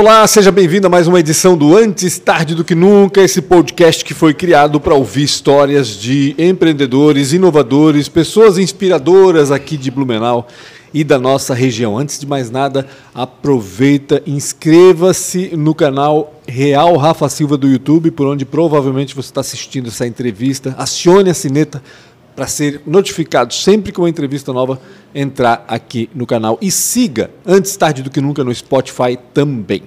Olá, seja bem-vindo a mais uma edição do Antes Tarde do que Nunca, esse podcast que foi criado para ouvir histórias de empreendedores, inovadores, pessoas inspiradoras aqui de Blumenau e da nossa região. Antes de mais nada, aproveita, inscreva-se no canal Real Rafa Silva do YouTube, por onde provavelmente você está assistindo essa entrevista. Acione a sineta para ser notificado sempre que uma entrevista nova entrar aqui no canal. E siga, antes tarde do que nunca, no Spotify também.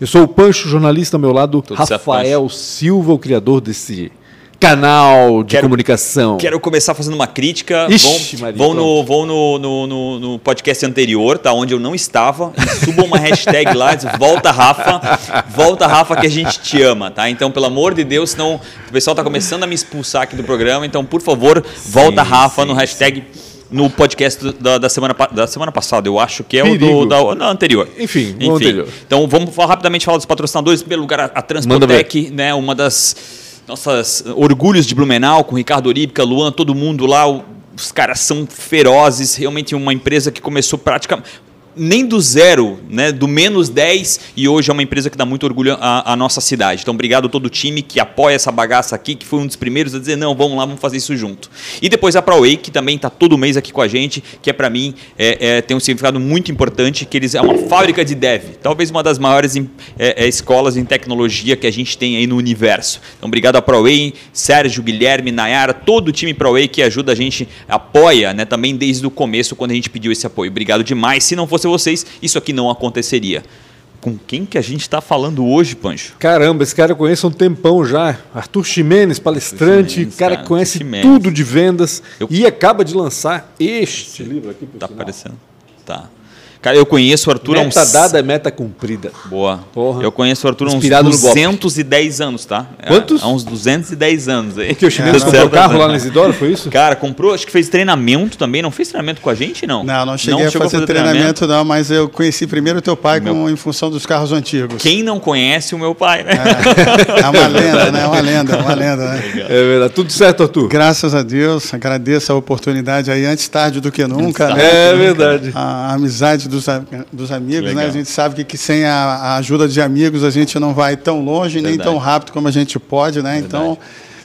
Eu sou o Pancho, jornalista ao meu lado, Rafael Silva, o criador desse canal de Quero- comunicação. Quero começar fazendo uma crítica. Ixi, vão Maria, vão, no, vão no, no, no- no podcast anterior, tá? Onde eu não estava. Subam uma hashtag lá, diz, volta Rafa, volta Rafa que a gente te ama, tá? Então, pelo amor de Deus, senão o pessoal tá começando a me expulsar aqui do programa. Então, por favor, volta Rafa sim, no hashtag. No podcast da, da semana, da semana passada, eu acho que é Perigo. o do, da, não, anterior. Enfim, o anterior. Então vamos rapidamente falar dos patrocinadores. Em primeiro lugar, a, a né, uma das nossas orgulhos de Blumenau, com Ricardo Oríbica, Luan, todo mundo lá. o- Os caras são ferozes, realmente uma empresa que começou praticamente nem do zero, né, do menos 10 e hoje é uma empresa que dá muito orgulho à, à nossa cidade. Então, obrigado a todo o time que apoia essa bagaça aqui, que foi um dos primeiros a dizer, não, vamos lá, vamos fazer isso junto. E depois a ProWay, que também está todo mês aqui com a gente, que é para mim, é, é, tem um significado muito importante, que eles é uma fábrica de dev, talvez uma das maiores em- é, é, escolas em tecnologia que a gente tem aí no universo. Então, obrigado a ProWay, Sérgio, Guilherme, Nayara, todo o time ProWay que ajuda a gente, apoia, né, também desde o começo, quando a gente pediu esse apoio. Obrigado demais. Se não fosse vocês, isso aqui não aconteceria. Com quem que a gente está falando hoje, Pancho? Caramba, esse cara eu conheço há um tempão já. Arthur Ximenes, palestrante, Ximenes, cara cara, que conhece Ximenes. tudo de vendas Eu- e acaba de lançar este livro aqui. Tá sinal. aparecendo? Tá. Cara, eu conheço o Arthur há uns... Meta dada é meta cumprida. Boa. Porra. Eu conheço o Arthur há uns Inspirado no golpe. 210 anos, tá? É, Quantos? Há uns 210 anos. aí. Que o Ximenes Tá comprou certo, carro né? lá na Isidoro, foi isso? Cara, comprou, acho que fez treinamento também. Não fez treinamento com a gente, não? Não, não cheguei a chegou fazer treinamento, não, mas eu conheci primeiro o teu pai com, em função dos carros antigos. Quem não conhece o meu pai, né? É uma lenda, né? É uma lenda, uma lenda, né? É verdade. Tudo certo, Arthur? Graças a Deus, agradeço a oportunidade aí, antes tarde do que nunca. né? É verdade. A, a amizade dos, dos amigos, né? A gente sabe que, que sem a, a ajuda de amigos a gente não vai tão longe nem Verdade. tão rápido como a gente pode, né? Então,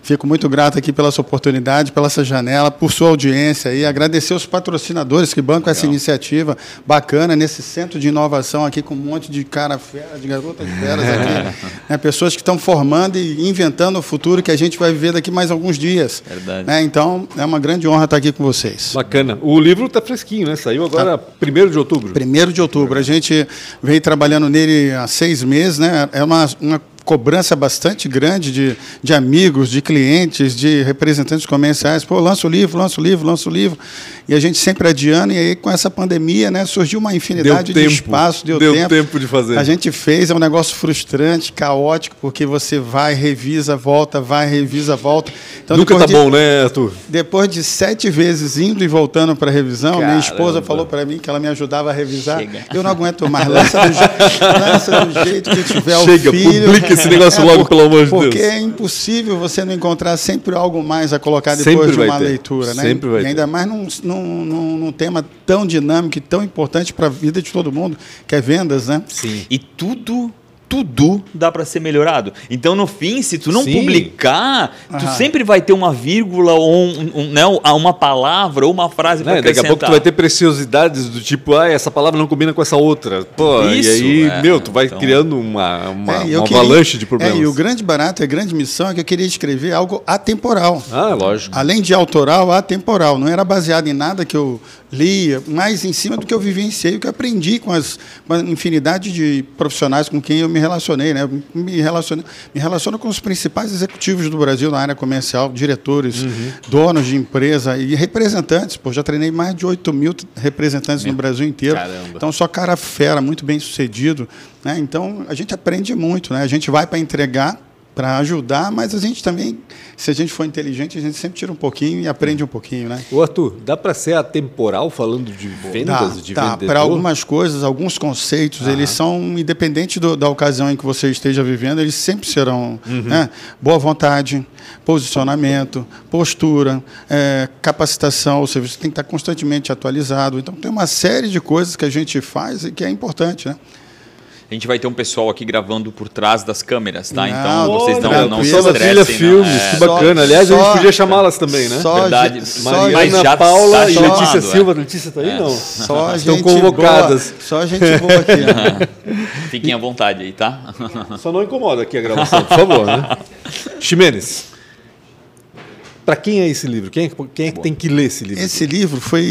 fico muito grato aqui pela sua oportunidade, pela essa janela, por sua audiência aí. Agradecer os patrocinadores que bancam essa iniciativa bacana nesse centro de inovação aqui com um monte de cara fera, de garotas feras aqui. né? Pessoas que estão formando e inventando o futuro que a gente vai viver daqui mais alguns dias. Verdade. né? Então, é uma grande honra estar aqui com vocês. Bacana. O livro tá fresquinho, né? Saiu agora, 1 de outubro. Primeiro de outubro. A gente veio trabalhando nele há seis meses, né? É uma, uma cobrança bastante grande de, de amigos, de clientes, de representantes comerciais. Pô, lança o livro, lança o livro, lança o livro. E a gente sempre adiando. E aí, com essa pandemia, né, surgiu uma infinidade Deu de espaço, deu, Deu tempo. tempo de fazer. A gente fez, é um negócio frustrante, caótico, porque você vai, revisa, volta, vai, revisa, volta. Então, Nunca tá depois de- bom, né, Arthur? depois de sete vezes indo e voltando para revisão, minha Caramba. esposa falou para mim que ela me ajudava a revisar. Chega. Eu não aguento mais. Lança do, lança do jeito que tiver Chega, o filho. publica esse negócio logo, pelo amor de Porque Deus. é impossível você não encontrar sempre algo mais a colocar Sempre depois de vai uma ter. leitura, né? Sempre vai e ainda ter. mais num, num, num, num tema tão dinâmico e tão importante para a vida de todo mundo, que é vendas, né? Sim. E tudo, tudo dá para ser melhorado. Então, no fim, se tu não Sim. publicar, tu Aham. sempre vai ter uma vírgula ou um, um, né, uma palavra ou uma frase para Né? Daqui a pouco tu vai ter preciosidades do tipo, ah, essa palavra não combina com essa outra. Pô, Isso, e aí, é. meu, tu vai Então- criando uma, uma, É, e uma queria- avalanche de problemas. É, e o grande barato, a grande missão é que eu queria escrever algo atemporal. Ah, lógico. Além de autoral, atemporal. Não era baseado em nada que eu lia, mas em cima do que eu vivenciei, o que eu aprendi com, as, com a infinidade de profissionais com quem eu me relacionei. Né? Me, relaciono, me relaciono com os principais executivos do Brasil na área comercial, diretores, Uhum. donos de empresa e representantes. Pô, já treinei mais de 8 mil representantes no Brasil inteiro. Caramba. Então, só cara fera, muito bem sucedido. Né? Então, a gente aprende muito. Né? A gente vai para entregar, para ajudar, mas a gente também, se a gente for inteligente, a gente sempre tira um pouquinho e aprende um pouquinho, né? Ô, Arthur, dá para ser atemporal falando de vendas, de tá, vendedor? para algumas coisas, alguns conceitos, eles são, independente do- da ocasião em que você esteja vivendo, eles sempre serão né? boa vontade, posicionamento, postura, é, capacitação, ou seja, você tem que estar constantemente atualizado. Então, tem uma série de coisas que a gente faz e que é importante, né? A gente vai ter um pessoal aqui gravando por trás das câmeras, tá? Não, então vocês não, não se estressem. não. Filmes, É, que bacana. Aliás, a gente só- podia chamá-las também, né? Só Verdade. só Mariana, Mas já Paula tá e chamado, Letícia é. Silva. Letícia tá aí, não? Só Estão gente convocadas. Boa, só gente boa aqui. Fiquem à vontade aí, tá? Só não incomoda aqui a gravação, por favor, né? Ximenes, para quem é esse livro? Quem é, quem é que tem que ler esse livro? Esse livro foi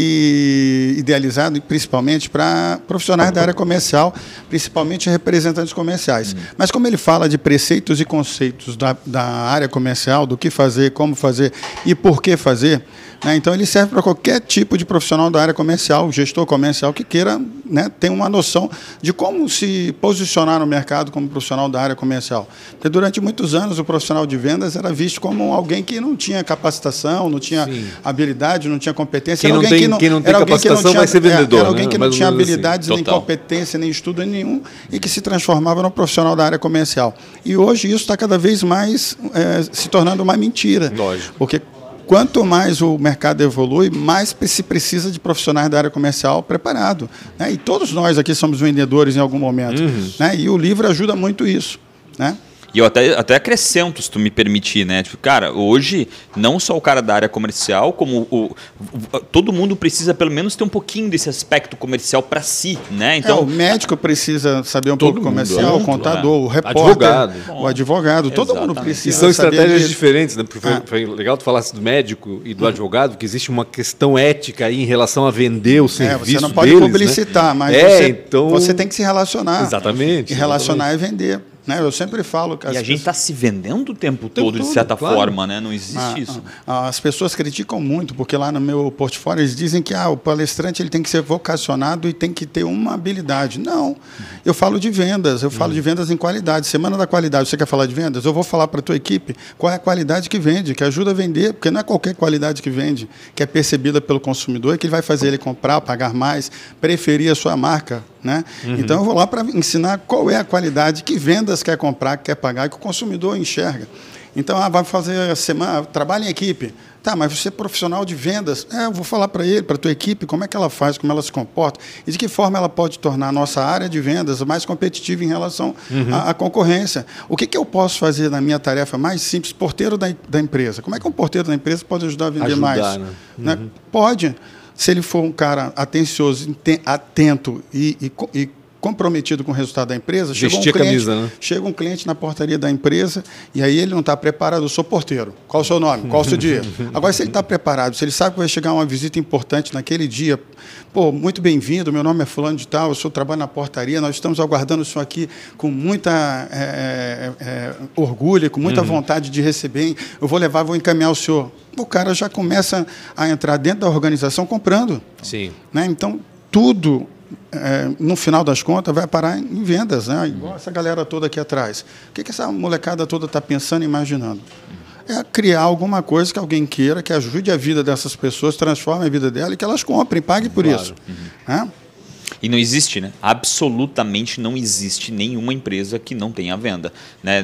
idealizado principalmente para profissionais da área comercial, principalmente representantes comerciais. Mas como ele fala de preceitos e conceitos da, da área comercial, do que fazer, como fazer e por que fazer, né, então ele serve para qualquer tipo de profissional da área comercial, gestor comercial que queira né, ter uma noção de como se posicionar no mercado como profissional da área comercial. Porque durante muitos anos o profissional de vendas era visto como alguém que não tinha capacitação, não tinha Sim. habilidade, não tinha competência. Quem era não alguém tem- que não, quem não tem que não capacitação tinha- vai ser vendedor, é, Era alguém né? que não tinha menos assim. habilidades, nem Total. competência, nem estudo nenhum e que se transformava no profissional da área comercial. E hoje isso está cada vez mais é, se tornando uma mentira. Lógico. Porque quanto mais o mercado evolui, mais se precisa de profissionais da área comercial preparado. Né? E todos nós aqui somos vendedores em algum momento. Uhum. Né? E o livro ajuda muito isso. Né? E eu até, até acrescento, se tu me permitir, né? Tipo, cara, hoje, não só o cara da área comercial, como o, o- todo mundo precisa pelo menos ter um pouquinho desse aspecto comercial para si, né? Então, Então, o médico precisa saber um pouco mundo, comercial, é. o contador, o repórter, Advogado. o advogado, todo mundo Exatamente. E precisa são saber estratégias diferentes, né? Porque foi, Ah. foi legal tu falasse do médico e do advogado, que existe uma questão ética aí em relação a vender o É, serviço você não pode deles, publicitar, né? mas é, você, então... você tem que se relacionar. Exatamente. E relacionar é vender. Né? Eu sempre falo que e a gente está se vendendo o tempo todo, de todo, certa claro. forma, né? Não existe Ah, isso. ah, As pessoas criticam muito, porque lá no meu portfólio eles dizem que ah, o palestrante ele tem que ser vocacionado e tem que ter uma habilidade. Não, eu falo de vendas, eu falo de vendas em qualidade. Semana da qualidade, você quer falar de vendas? Eu vou falar para a tua equipe qual é a qualidade que vende, que ajuda a vender, porque não é qualquer qualidade que vende, que é percebida pelo consumidor e que vai fazer ele comprar, pagar mais, preferir a sua marca. Né? Então eu vou lá para ensinar qual é a qualidade que vendas quer comprar, quer pagar, que o consumidor enxerga. Então, ah, vai fazer a semana, trabalha em equipe. Tá, mas você é profissional de vendas. É, eu vou falar para ele, para a tua equipe, como é que ela faz, como ela se comporta e de que forma ela pode tornar a nossa área de vendas mais competitiva em relação à, à concorrência. O que, que eu posso fazer na minha tarefa mais simples, porteiro da, da empresa? Como é que um porteiro da empresa pode ajudar a vender Ajudar, mais? né? Né? Pode. Se ele for um cara atencioso, atento e, e e comprometido com o resultado da empresa, chega um, cliente, camisa, né? chega um cliente na portaria da empresa e aí ele não está preparado, eu sou porteiro. Qual o seu nome? Qual o seu dia? Agora, se ele está preparado, se ele sabe que vai chegar uma visita importante naquele dia, pô, muito bem-vindo, meu nome é fulano de tal, eu sou trabalho na portaria, nós estamos aguardando o senhor aqui com muita é, é, orgulho, com muita vontade de receber, eu vou levar, vou encaminhar o senhor. O cara já começa a entrar dentro da organização comprando. Sim. Né? Então, tudo, é, no final das contas, vai parar em vendas. Né? Igual essa galera toda aqui atrás. O que, que essa molecada toda está pensando e imaginando? É criar alguma coisa que alguém queira, que ajude a vida dessas pessoas, transforme a vida dela e que elas comprem, paguem por isso. Né? E não existe, né? Absolutamente não existe nenhuma empresa que não tenha venda. Né?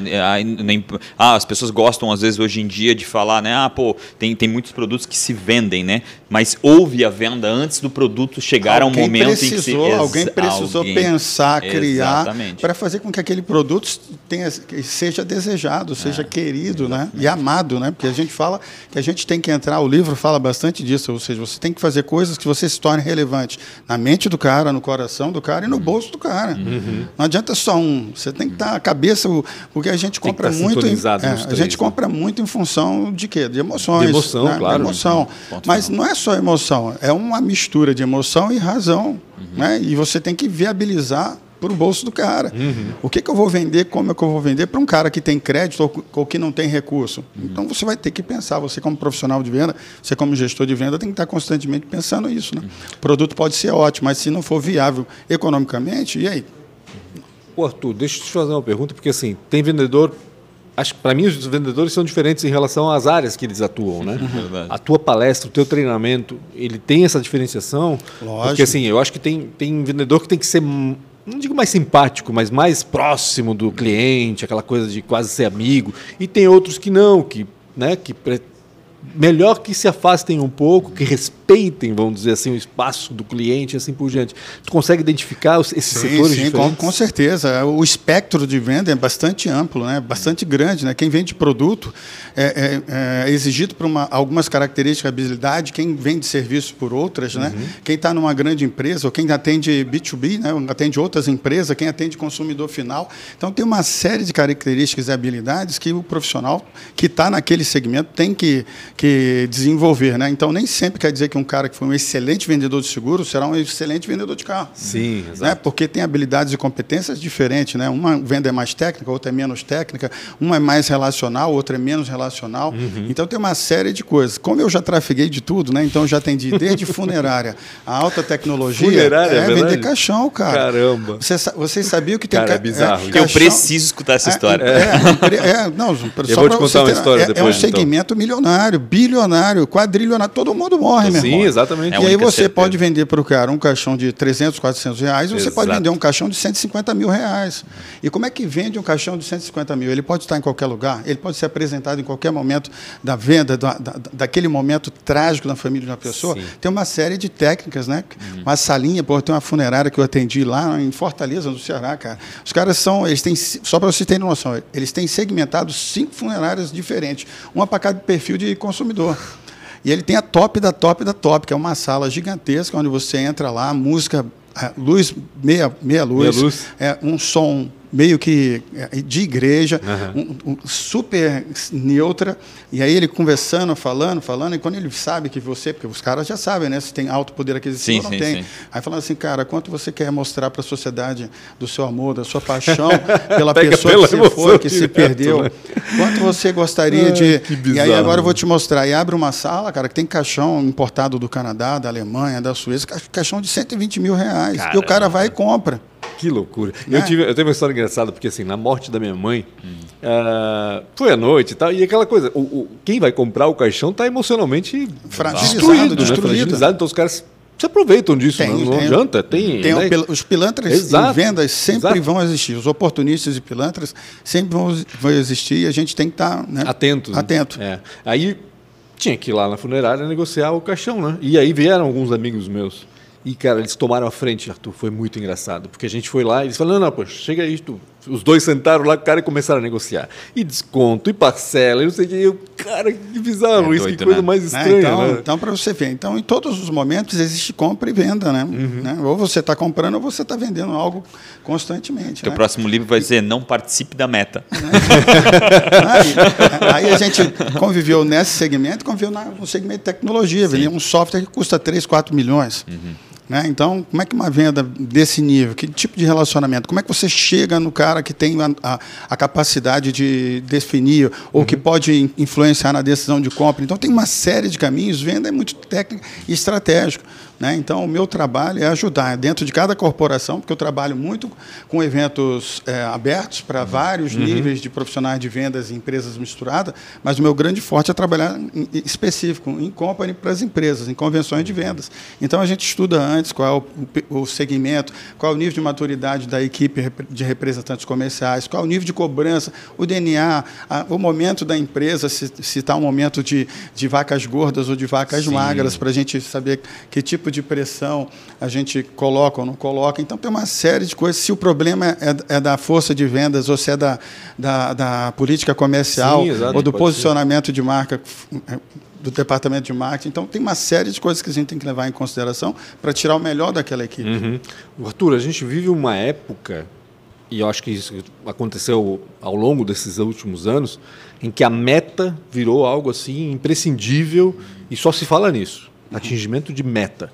Ah, as pessoas gostam, às vezes, hoje em dia, de falar, né? Ah, pô, tem, tem muitos produtos que se vendem, né? Mas houve a venda antes do produto chegar Alguém momento precisou, em que se... alguém precisou alguém- pensar, criar, para fazer com que aquele produto tenha, seja desejado, seja É, querido né? e amado. Né? Porque a gente fala que a gente tem que entrar, o livro fala bastante disso, ou seja, você tem que fazer coisas que você se torne relevante na mente do cara, no coração do cara e Uhum. no bolso do cara. Não adianta só um, você tem que estar a cabeça, o- porque a gente Tem compra estar muito. Em, é, nos a três, gente né? compra muito em função de quê? De emoções. De emoção, né? claro. De emoção. Mas não é só emoção, é uma mistura de emoção e razão. Né? E você tem que viabilizar para o bolso do cara. O que, que eu vou vender, como é que eu vou vender para um cara que tem crédito ou, ou que não tem recurso? Então você vai ter que pensar, você como profissional de venda, você como gestor de venda, tem que estar constantemente pensando isso. Né? O produto pode ser ótimo, mas se não for viável economicamente, e aí? Ô, Arthur, deixa eu te fazer uma pergunta, porque assim, tem vendedor. Acho que para mim os vendedores são diferentes em relação às áreas que eles atuam, né? Verdade. A tua palestra, o teu treinamento, ele tem essa diferenciação? Lógico. Porque assim, eu acho que tem, tem vendedor que tem que ser, não digo mais simpático, mas mais próximo do cliente, aquela coisa de quase ser amigo. E tem outros que não, que, né, que pre- melhor que se afastem um pouco, que respeitem respeitem, vamos dizer assim, o espaço do cliente e assim por diante. Tu consegue identificar esses sim, setores sim? Com, com certeza. O espectro de venda é bastante amplo, né? bastante grande. Né? Quem vende produto é, é, é exigido por uma, algumas características, habilidade, quem vende serviço por outras, né? Uhum. quem está numa grande empresa, ou quem atende B2B, né? atende outras empresas, quem atende consumidor final. Então, tem uma série de características e habilidades que o profissional que está naquele segmento tem que, que desenvolver. Né? Então, nem sempre quer dizer que um cara que foi um excelente vendedor de seguro será um excelente vendedor de carro. Sim, né? exato. Né? Porque tem habilidades e competências diferentes. Né? Uma venda é mais técnica, outra é menos técnica, uma é mais relacional, outra é menos relacional. Uhum. Então, tem uma série de coisas. Como eu já trafeguei de tudo, né? então já atendi desde funerária a alta tecnologia. Funerária, é, é vender caixão, cara. Caramba. Você, vocês sabiam que tem cara, é bizarro. É, caixão, eu preciso escutar essa é, história. É, é, é não, eu vou te contar uma história depois. É um então. segmento milionário, bilionário, quadrilionário. Todo mundo morre, meu Sim, exatamente. e aí você certeza. pode vender para o cara um caixão de 300, 400 reais, ou você pode vender um caixão de 150 mil reais. E como é que vende um caixão de 150 mil? Ele pode estar em qualquer lugar, ele pode ser apresentado em qualquer momento da venda, da, da, daquele momento trágico na família de uma pessoa. Sim. Tem uma série de técnicas, né? Uhum. Uma salinha, pô, tem uma funerária que eu atendi lá em Fortaleza, no Ceará, cara. Os caras são, eles têm, só para você ter noção, eles têm segmentado cinco funerárias diferentes, uma para cada perfil de consumidor. E ele tem a top da top da top, que é uma sala gigantesca onde você entra lá, música, luz, meia, meia luz, meia luz. É, um som meio que é, de igreja, uhum. um, um, super neutra. E aí ele conversando, falando, falando, e quando ele sabe que você, porque os caras já sabem, né, se tem alto poder aquisitivo ou não sim, tem. Sim. Aí falando assim, cara, quanto você quer mostrar para a sociedade do seu amor, da sua paixão pela pessoa que se foi, que se perdeu? Né? Quanto você gostaria Ai, de. Bizarro, e aí agora eu vou te mostrar. E abre uma sala, cara, que tem caixão importado do Canadá, da Alemanha, da Suíça, caixão de 120 mil reais. Caramba. E o cara vai e compra. Que loucura. É. Eu, tive, eu tenho uma história engraçada, porque assim, na morte da minha mãe, hum. uh, foi à noite e tal, e aquela coisa, o, o quem vai comprar o caixão está emocionalmente fragilizado, destruído, né? então os caras se aproveitam disso, tem, não, não tem, adianta. Tem, tem né? os pilantras Exato. em vendas sempre Exato. vão existir. Os oportunistas e pilantras sempre vão, vão existir e a gente tem que estar tá, né? atento. Atento. É. Aí tinha que ir lá na funerária negociar o caixão, né? E aí vieram alguns amigos meus. E, cara, eles tomaram a frente, Arthur. Foi muito engraçado. Porque a gente foi lá e eles falaram: não, não, poxa, chega aí, tu. Os dois sentaram lá, cara, e começaram a negociar. E desconto, e parcela, e não sei o que. Eu, cara, que bizarro é isso, doido, que coisa né? mais né, estranha. então, né? então para você ver, então, em todos os momentos existe compra e venda, né? Uhum. né? Ou você está comprando ou você está vendendo algo constantemente. O né? próximo livro vai dizer: não participe da meta. aí, aí, a gente conviveu nesse segmento, conviveu no segmento de tecnologia. Sim. Um software que custa 3, 4 milhões. Uhum. Né? Então, como é que uma venda desse nível, que tipo de relacionamento, como é que você chega no cara que tem a, a, capacidade de definir ou uhum. que pode influenciar na decisão de compra? Então, tem uma série de caminhos, venda é muito técnica e estratégico. Né? Então, o meu trabalho é ajudar dentro de cada corporação, porque eu trabalho muito com eventos é, abertos para uhum. vários uhum. níveis de profissionais de vendas e empresas misturadas, mas o meu grande forte é trabalhar em, específico, em company para as empresas, em convenções de vendas. Então, a gente estuda antes qual é o, o segmento, qual é o nível de maturidade da equipe de representantes comerciais, qual é o nível de cobrança, o DNA, a, o momento da empresa, se está um momento de, de vacas gordas ou de vacas Sim. magras, para a gente saber que tipo de pressão a gente coloca ou não coloca. Então, tem uma série de coisas. Se o problema é, é da força de vendas ou se é da, da, da política comercial Sim, exato, ou do posicionamento ser. de marca do departamento de marketing. Então, tem uma série de coisas que a gente tem que levar em consideração para tirar o melhor daquela equipe. Uhum. Arthur, a gente vive uma época, e eu acho que isso aconteceu ao longo desses últimos anos, em que a meta virou algo assim imprescindível e só se fala nisso atingimento de meta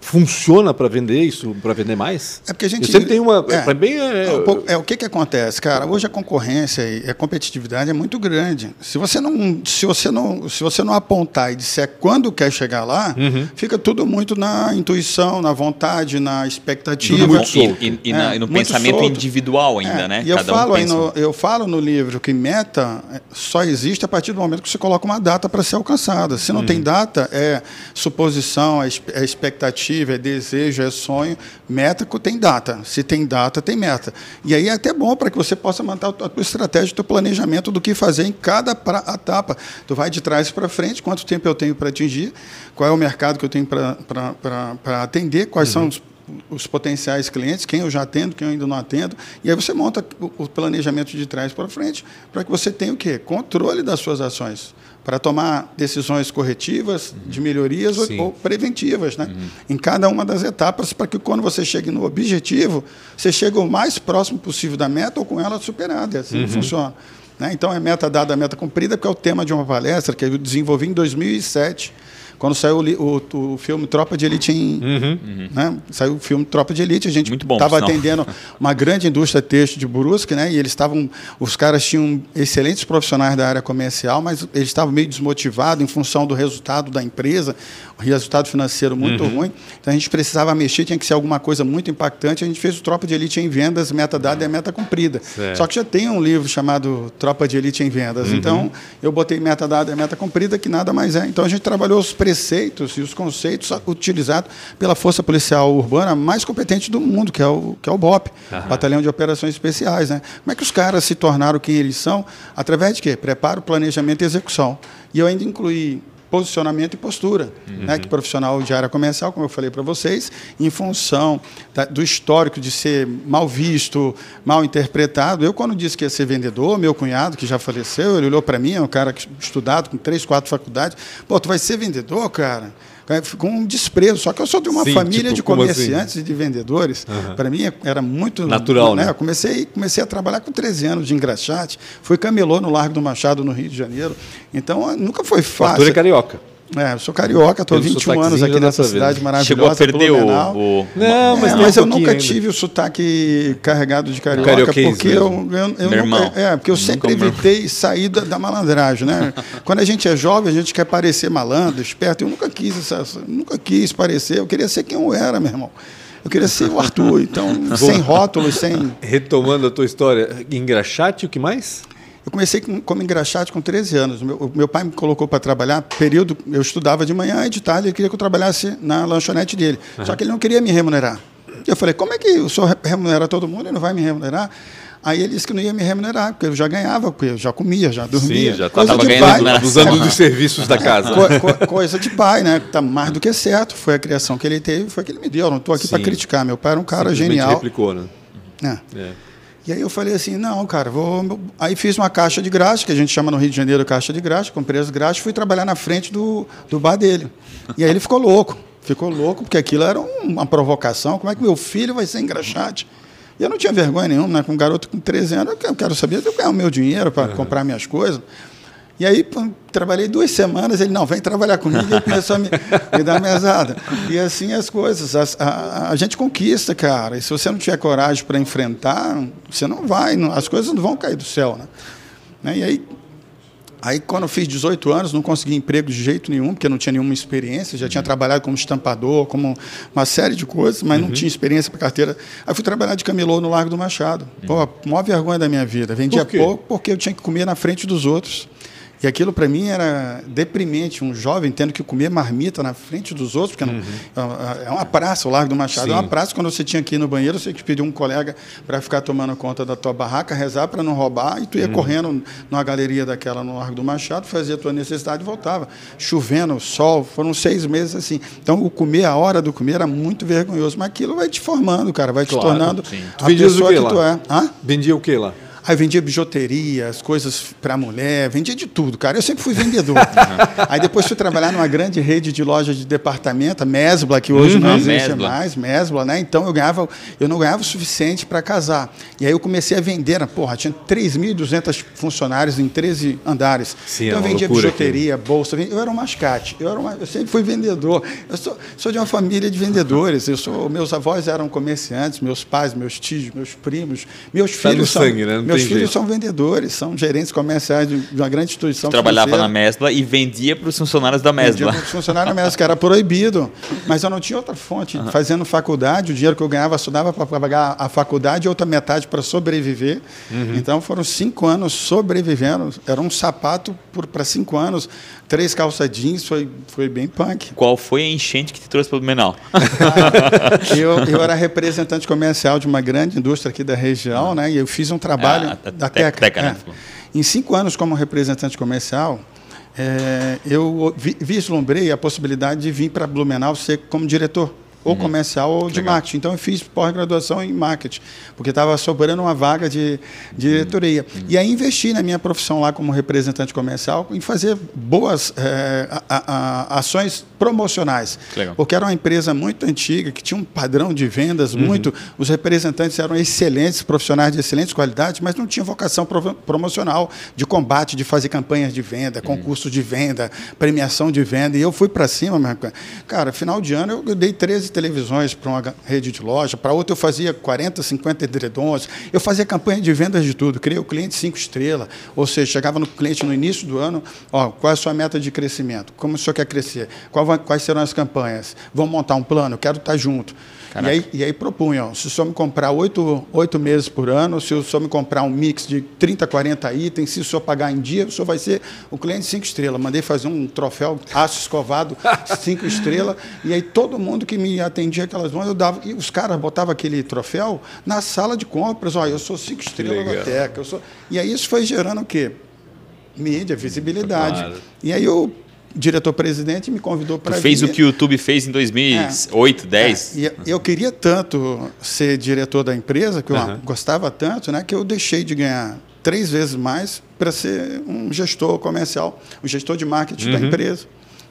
funciona para vender isso, para vender mais? É porque a gente Eu sempre tem uma é, bem é, é, é, o que que acontece, cara. Hoje a concorrência e a competitividade é muito grande. Se você não, se você não, se você não apontar e disser quando quer chegar lá, uhum. fica tudo muito na intuição, na vontade, na expectativa, muito solto. E, e, e, na, e no pensamento solto. individual ainda, é, né? E eu Cada falo um no, eu falo no livro que meta só existe a partir do momento que você coloca uma data para ser alcançada. Se não uhum. tem data, é suposição, é expectativa objetivo, é desejo, é sonho. Meta tem data. Se tem data, tem meta. E aí é até bom para que você possa montar a tua estratégia, o teu planejamento do que fazer em cada etapa. Tu vai de trás para frente, quanto tempo eu tenho para atingir, qual é o mercado que eu tenho para atender, quais uhum. são os os potenciais clientes, quem eu já atendo, quem eu ainda não atendo, e aí você monta o planejamento de trás para frente, para que você tenha o quê? Controle das suas ações para tomar decisões corretivas, uhum. de melhorias ou, ou, preventivas, né? Uhum. Em cada uma das etapas, para que quando você chegue no objetivo, você chegue o mais próximo possível da meta ou com ela superada. É assim uhum. funciona. Né? Então, é meta dada, meta cumprida, que é o tema de uma palestra que eu desenvolvi em 2007 quando saiu o, o, o filme Tropa de Elite em, uhum. Né? saiu o filme Tropa de Elite, a gente estava atendendo uma grande indústria têxtil de Brusque, né? E eles estavam, os caras tinham excelentes profissionais da área comercial, mas eles estavam meio desmotivados em função do resultado da empresa, o resultado financeiro muito uhum. ruim. Então a gente precisava mexer, tinha que ser alguma coisa muito impactante. A gente fez o Tropa de Elite em vendas, meta dada e meta cumprida. Certo. Só que já tem um livro chamado Tropa de Elite em vendas. Uhum. Então eu botei meta dada e meta cumprida, que nada mais é. Então a gente trabalhou os preceitos e os conceitos utilizados pela Força Policial Urbana mais competente do mundo, que é o, que é o BOP, uhum. Batalhão de Operações Especiais. Né? Como é que os caras se tornaram quem eles são? Através de quê? Preparo, planejamento e execução. E eu ainda incluí posicionamento e postura. Uhum. Né, que profissional de área comercial, como eu falei para vocês, em função da, do histórico de ser mal visto, mal interpretado. Eu, quando disse que ia ser vendedor, meu cunhado, que já faleceu, ele olhou para mim, é um cara estudado com três, quatro faculdades. Pô, tu vai ser vendedor, cara? Com um desprezo. Só que eu sou de uma Sim, família tipo, de assim? comerciantes assim? e de vendedores. Uhum. Para mim era muito natural, né? né? Eu comecei, comecei a trabalhar com 13 anos de engraxate, fui camelô no Largo do Machado, no Rio de Janeiro. Então nunca foi fácil. Arthur é carioca. É, eu sou carioca, estou 21 anos aqui nessa cidade maravilhosa. Chegou a perder o, o... Não, mas, é, mas um eu nunca ainda. tive o sotaque carregado de carioca, porque eu, eu, eu Meu nunca, é, porque eu sempre evitei sair da, da, malandragem, né? Quando a gente é jovem, a gente quer parecer malandro, esperto. Eu nunca quis, essa, nunca quis parecer. Eu queria ser quem eu era, meu irmão. Eu queria ser o Arthur, então sem rótulos, sem. Retomando a tua história, engraxate, o que mais? Eu comecei como engraxate com 13 anos. Meu, meu pai me colocou para trabalhar, período, eu estudava de manhã e de tarde, ele queria que eu trabalhasse na lanchonete dele. Uhum. Só que ele não queria me remunerar. Eu falei, como é que o senhor remunera todo mundo e não vai me remunerar? Aí ele disse que não ia me remunerar, porque eu já ganhava, porque eu já comia, já dormia. Sim, já estava ganhando, abusando dos serviços da casa. Co co coisa de pai, né? Tá mais do que certo. Foi a criação que ele teve, foi que ele me deu. Eu não estou aqui para criticar. Meu pai era um cara genial. replicou, né? É. é. E aí eu falei assim, não, cara, vou. Aí fiz uma caixa de graxa, que a gente chama no Rio de Janeiro caixa de graxa, comprei as graxas, fui trabalhar na frente do, do bar dele. E aí ele ficou louco. Ficou louco, porque aquilo era uma provocação. Como é que meu filho vai ser engraxate? E eu não tinha vergonha nenhuma, né? Com um garoto com 13 anos, eu quero saber de eu ganhar o meu dinheiro para uhum. comprar minhas coisas. E aí pô, trabalhei duas semanas, ele, não, vem trabalhar comigo, e ele começou a me, me dar mesada. E assim as coisas, a, a, a, gente conquista, cara. E se você não tiver coragem para enfrentar, você não vai, não, as coisas não vão cair do céu, né? né? E aí, aí, quando eu fiz 18 anos, não consegui emprego de jeito nenhum, porque não tinha nenhuma experiência. Já tinha trabalhado como estampador, como uma série de coisas, mas uhum. não tinha experiência para carteira. Aí fui trabalhar de camelô no Largo do Machado. Pô, a maior vergonha da minha vida. Vendia Por pouco porque eu tinha que comer na frente dos outros. E aquilo para mim era deprimente, um jovem tendo que comer marmita na frente dos outros, porque uhum. não, é uma praça, o Largo do Machado Sim. é uma praça, quando você tinha que ir no banheiro, você tinha que pedir um colega para ficar tomando conta da tua barraca, rezar para não roubar, e tu ia uhum. correndo numa galeria daquela no Largo do Machado, fazia a tua necessidade e voltava. Chovendo, sol, foram seis meses assim. Então, o comer, a hora do comer era muito vergonhoso, mas aquilo vai te formando, cara, vai te claro, tornando sim. a pessoa que, que tu é. Hã? Vendia o que lá? Aí vendia bijuteria, as coisas para mulher, vendia de tudo, cara. Eu sempre fui vendedor. Aí depois fui trabalhar numa grande rede de lojas de departamento, a Mesbla, que hoje uhum, não existe Mesbla. mais, Mesbla, né? Então eu ganhava, eu não ganhava o suficiente para casar. E aí eu comecei a vender, porra, tinha 3.200 funcionários em 13 andares. Sim, então eu é vendia bijuteria, aqui. bolsa, eu era um mascate. Eu, era uma, eu sempre fui vendedor. Eu sou, sou de uma família de vendedores. Eu sou, meus avós eram comerciantes, meus pais, meus tios, meus primos, meus tá filhos são, sangue, né? meus filhos jeito. são vendedores, são gerentes comerciais de uma grande instituição. Trabalhava na Mesbla e vendia para os funcionários da Mesbla. Vendia para os funcionários da Mesbla, que era proibido. Mas eu não tinha outra fonte. Uhum. Fazendo faculdade, o dinheiro que eu ganhava só dava para pagar a faculdade e outra metade para sobreviver. Uhum. Então foram cinco anos sobrevivendo. Era um sapato para cinco anos três calça jeans, foi, foi bem punk. Qual foi a enchente que te trouxe para o Blumenau? eu, eu era representante comercial de uma grande indústria aqui da região, né? E eu fiz um trabalho ah, da Teca. teca né? é. Em cinco anos como representante comercial, é, eu vi, vislumbrei a possibilidade de vir para Blumenau ser como diretor ou uhum. comercial ou de Legal. marketing. Então eu fiz pós-graduação em marketing, porque estava sobrando uma vaga de, de diretoria. Uhum. E aí investi na minha profissão lá como representante comercial em fazer boas é, a, a, ações promocionais. Legal. Porque era uma empresa muito antiga, que tinha um padrão de vendas uhum. muito. Os representantes eram excelentes, profissionais de excelentes qualidades, mas não tinham vocação pro, promocional, de combate, de fazer campanhas de venda, uhum. concurso de venda, premiação de venda. E eu fui para cima, cara, final de ano eu dei 13 televisões para uma rede de loja, para outra eu fazia 40, 50 edredons. Eu fazia campanha de vendas de tudo, criei o cliente cinco estrelas, ou seja, chegava no cliente no início do ano, ó, qual é a sua meta de crescimento? Como o senhor quer crescer? Quais serão as campanhas? Vamos montar um plano? Quero estar junto. E aí, e aí propunham, se o senhor me comprar oito, oito meses por ano, se o senhor me comprar um mix de 30, 40 itens, se o senhor pagar em dia, o senhor vai ser o cliente cinco estrelas. Mandei fazer um troféu aço escovado, cinco estrelas, e aí todo mundo que me atendia aquelas mãos, eu dava, e os caras botavam aquele troféu na sala de compras, olha, eu sou cinco estrelas na Teca, eu sou... E aí isso foi gerando o quê? Mídia, visibilidade. Claro. E aí eu diretor-presidente me convidou para fez o que o YouTube fez em 2008, é, 10. É, e eu queria tanto ser diretor da empresa, que eu uhum. gostava tanto, né, que eu deixei de ganhar três vezes mais para ser um gestor comercial, um gestor de marketing uhum. da empresa.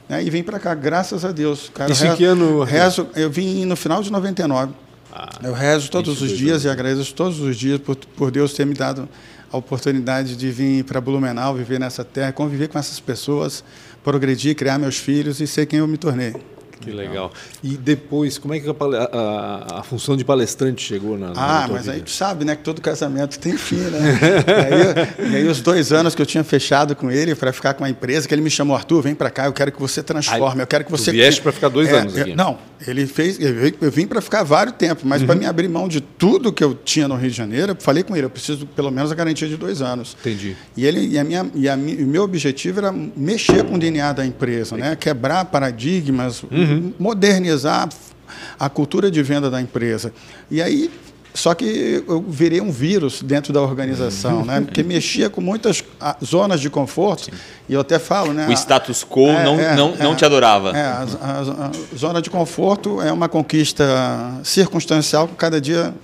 Né, e vim para cá, graças a Deus. Cara, Isso rezo, que ano? Rezo, eu vim no final de 99. Ah, eu rezo todos os dias e agradeço todos os dias por, por Deus ter me dado a oportunidade de vir para Blumenau, viver nessa terra, conviver com essas pessoas, progredir, criar meus filhos e ser quem eu me tornei. Que legal. E depois, como é que a, a, a função de palestrante chegou na, na Ah, mas vida? aí tu sabe, né, que todo casamento tem fim, né? e, aí, e, aí, os dois anos que eu tinha fechado com ele para ficar com a empresa, que ele me chamou, Arthur, vem para cá, eu quero que você transforme, eu quero que você... Tu vieste para ficar dois é, anos aqui. Não, ele fez, eu vim para ficar vários tempos, mas uhum. para me abrir mão de tudo que eu tinha no Rio de Janeiro, eu falei com ele, eu preciso pelo menos a garantia de dois anos. Entendi. E ele e a minha e a, o meu objetivo era mexer com o DNA da empresa, né? Quebrar paradigmas, uhum. modernizar a cultura de venda da empresa. E aí só que eu virei um vírus dentro da organização, né? Porque mexia com muitas ah, zonas de conforto. Sim. E eu até falo, né? O status quo é, não, é, não, é, não te adorava. É, a, a, a, zona de conforto é uma conquista circunstancial que cada dia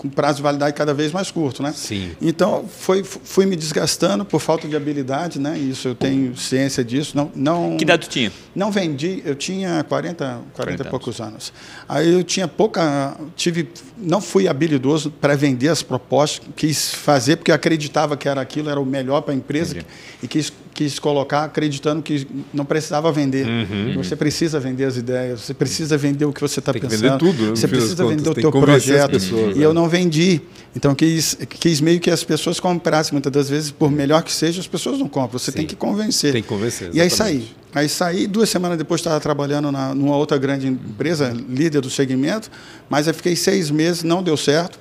com prazo de validade cada vez mais curto, né? Sim. Então foi fui me desgastando por falta de habilidade, né? Isso eu tenho ciência disso. Não não Que idade tu tinha? Não vendi, eu tinha 40, 40, e poucos anos. Aí eu tinha pouca tive não fui habilidoso para vender as propostas, quis fazer porque acreditava que era aquilo, era o melhor para a empresa Entendi. e quis quis colocar acreditando que não precisava vender. Uhum. Você precisa vender as ideias, você precisa vender o que você está pensando. Vender tudo, né? Você precisa vender o teu projeto. Pessoas, e né? eu não vendi. Então quis, quis meio que as pessoas comprassem. Muitas das vezes, por melhor que seja, as pessoas não compram. Você Sim. tem que convencer. Tem que convencer. Exatamente. E aí saí. Aí saí, duas semanas depois estava trabalhando na, numa outra grande empresa, líder do segmento, mas aí fiquei seis meses, não deu certo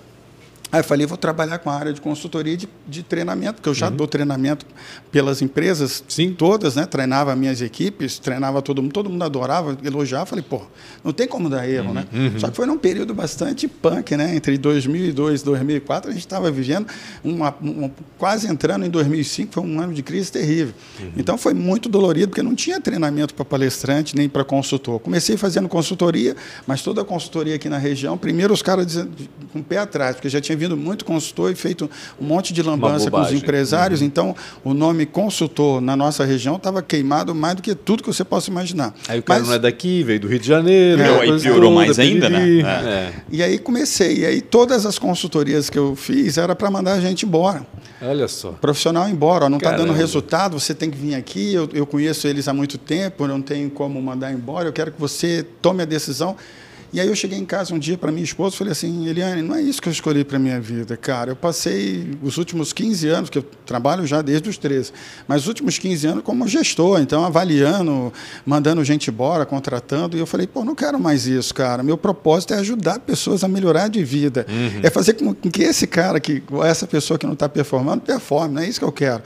Aí eu falei, vou trabalhar com a área de consultoria de, de treinamento, porque eu já uhum. dou treinamento pelas empresas, Sim. todas, né? Treinava minhas equipes, treinava todo mundo, todo mundo adorava, elogiava. Falei, pô, não tem como dar erro, né? uhum. né? Só que foi num período bastante punk, né? Entre 2002 e 2004, a gente estava vivendo, uma, uma, quase entrando em 2005, foi um ano de crise terrível. Uhum. Então foi muito dolorido, porque não tinha treinamento para palestrante nem para consultor. Comecei fazendo consultoria, mas toda a consultoria aqui na região, primeiro os caras com o pé atrás, porque já tinha vindo muito consultor e feito um monte de lambança com os empresários. Uhum. Então, o nome consultor na nossa região estava queimado mais do que tudo que você possa imaginar. Aí o cara Mas, não é daqui, veio do Rio de Janeiro. É, aí piorou mais ainda, né? É. É. E aí comecei. E aí todas as consultorias que eu fiz era para mandar a gente embora. Olha só. Profissional embora, não está dando resultado, você tem que vir aqui, eu, eu conheço eles há muito tempo, não tenho como mandar embora, eu quero que você tome a decisão. E aí eu cheguei em casa um dia para minha esposa e falei assim, Eliane, não é isso que eu escolhi para minha vida, cara. Eu passei os últimos 15 anos, que eu trabalho já desde os 13, mas os últimos 15 anos como gestor, então avaliando, mandando gente embora, contratando, e eu falei, pô, não quero mais isso, cara. Meu propósito é ajudar pessoas a melhorar de vida. Uhum. É fazer com que esse cara, que essa pessoa que não está performando, performe, não é isso que eu quero.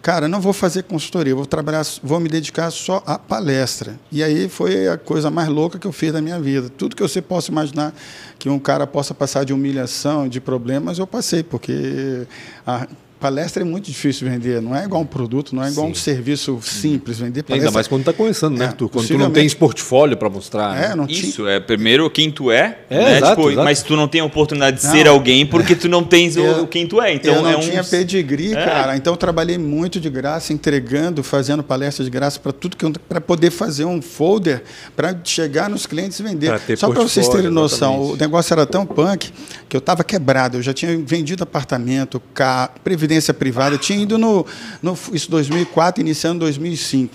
Cara, não vou fazer consultoria, vou trabalhar, vou me dedicar só à palestra. E aí foi a coisa mais louca que eu fiz da minha vida. Tudo que você possa imaginar que um cara possa passar de humilhação, de problemas, eu passei, porque a, palestra é muito difícil vender, não é igual um produto, não é igual Sim. um serviço simples vender palestra. Ainda mais quando está começando, né, é, Arthur? Quando tu não tem portfólio para mostrar. É, né? não Isso, é primeiro quem tu é, é né? exato, tipo, exato. mas tu não tem a oportunidade de não, ser alguém porque tu não tens o, quem tu é. Então eu não é tinha pedigree, é. cara, então eu trabalhei muito de graça, entregando, fazendo palestras de graça para tudo que para poder fazer um folder para chegar nos clientes e vender. Só para vocês terem noção, exatamente. o negócio era tão punk que eu estava quebrado, eu já tinha vendido apartamento, carro, previdência privada, tinha ido no, no isso 2004, iniciando 2005.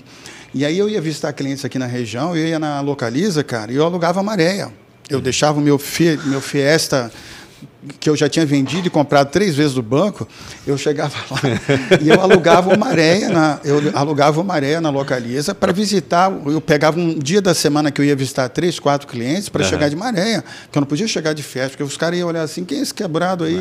E aí eu ia visitar clientes aqui na região, eu ia na Localiza, cara, e eu alugava a maréia. Eu deixava o meu, meu Fiesta que eu já tinha vendido e comprado três vezes do banco, eu chegava lá e eu alugava uma areia na, eu alugava uma areia na localiza para visitar. Eu pegava um dia da semana que eu ia visitar três, quatro clientes para uhum. chegar de maréia, porque eu não podia chegar de festa, porque os caras iam olhar assim, quem é esse quebrado aí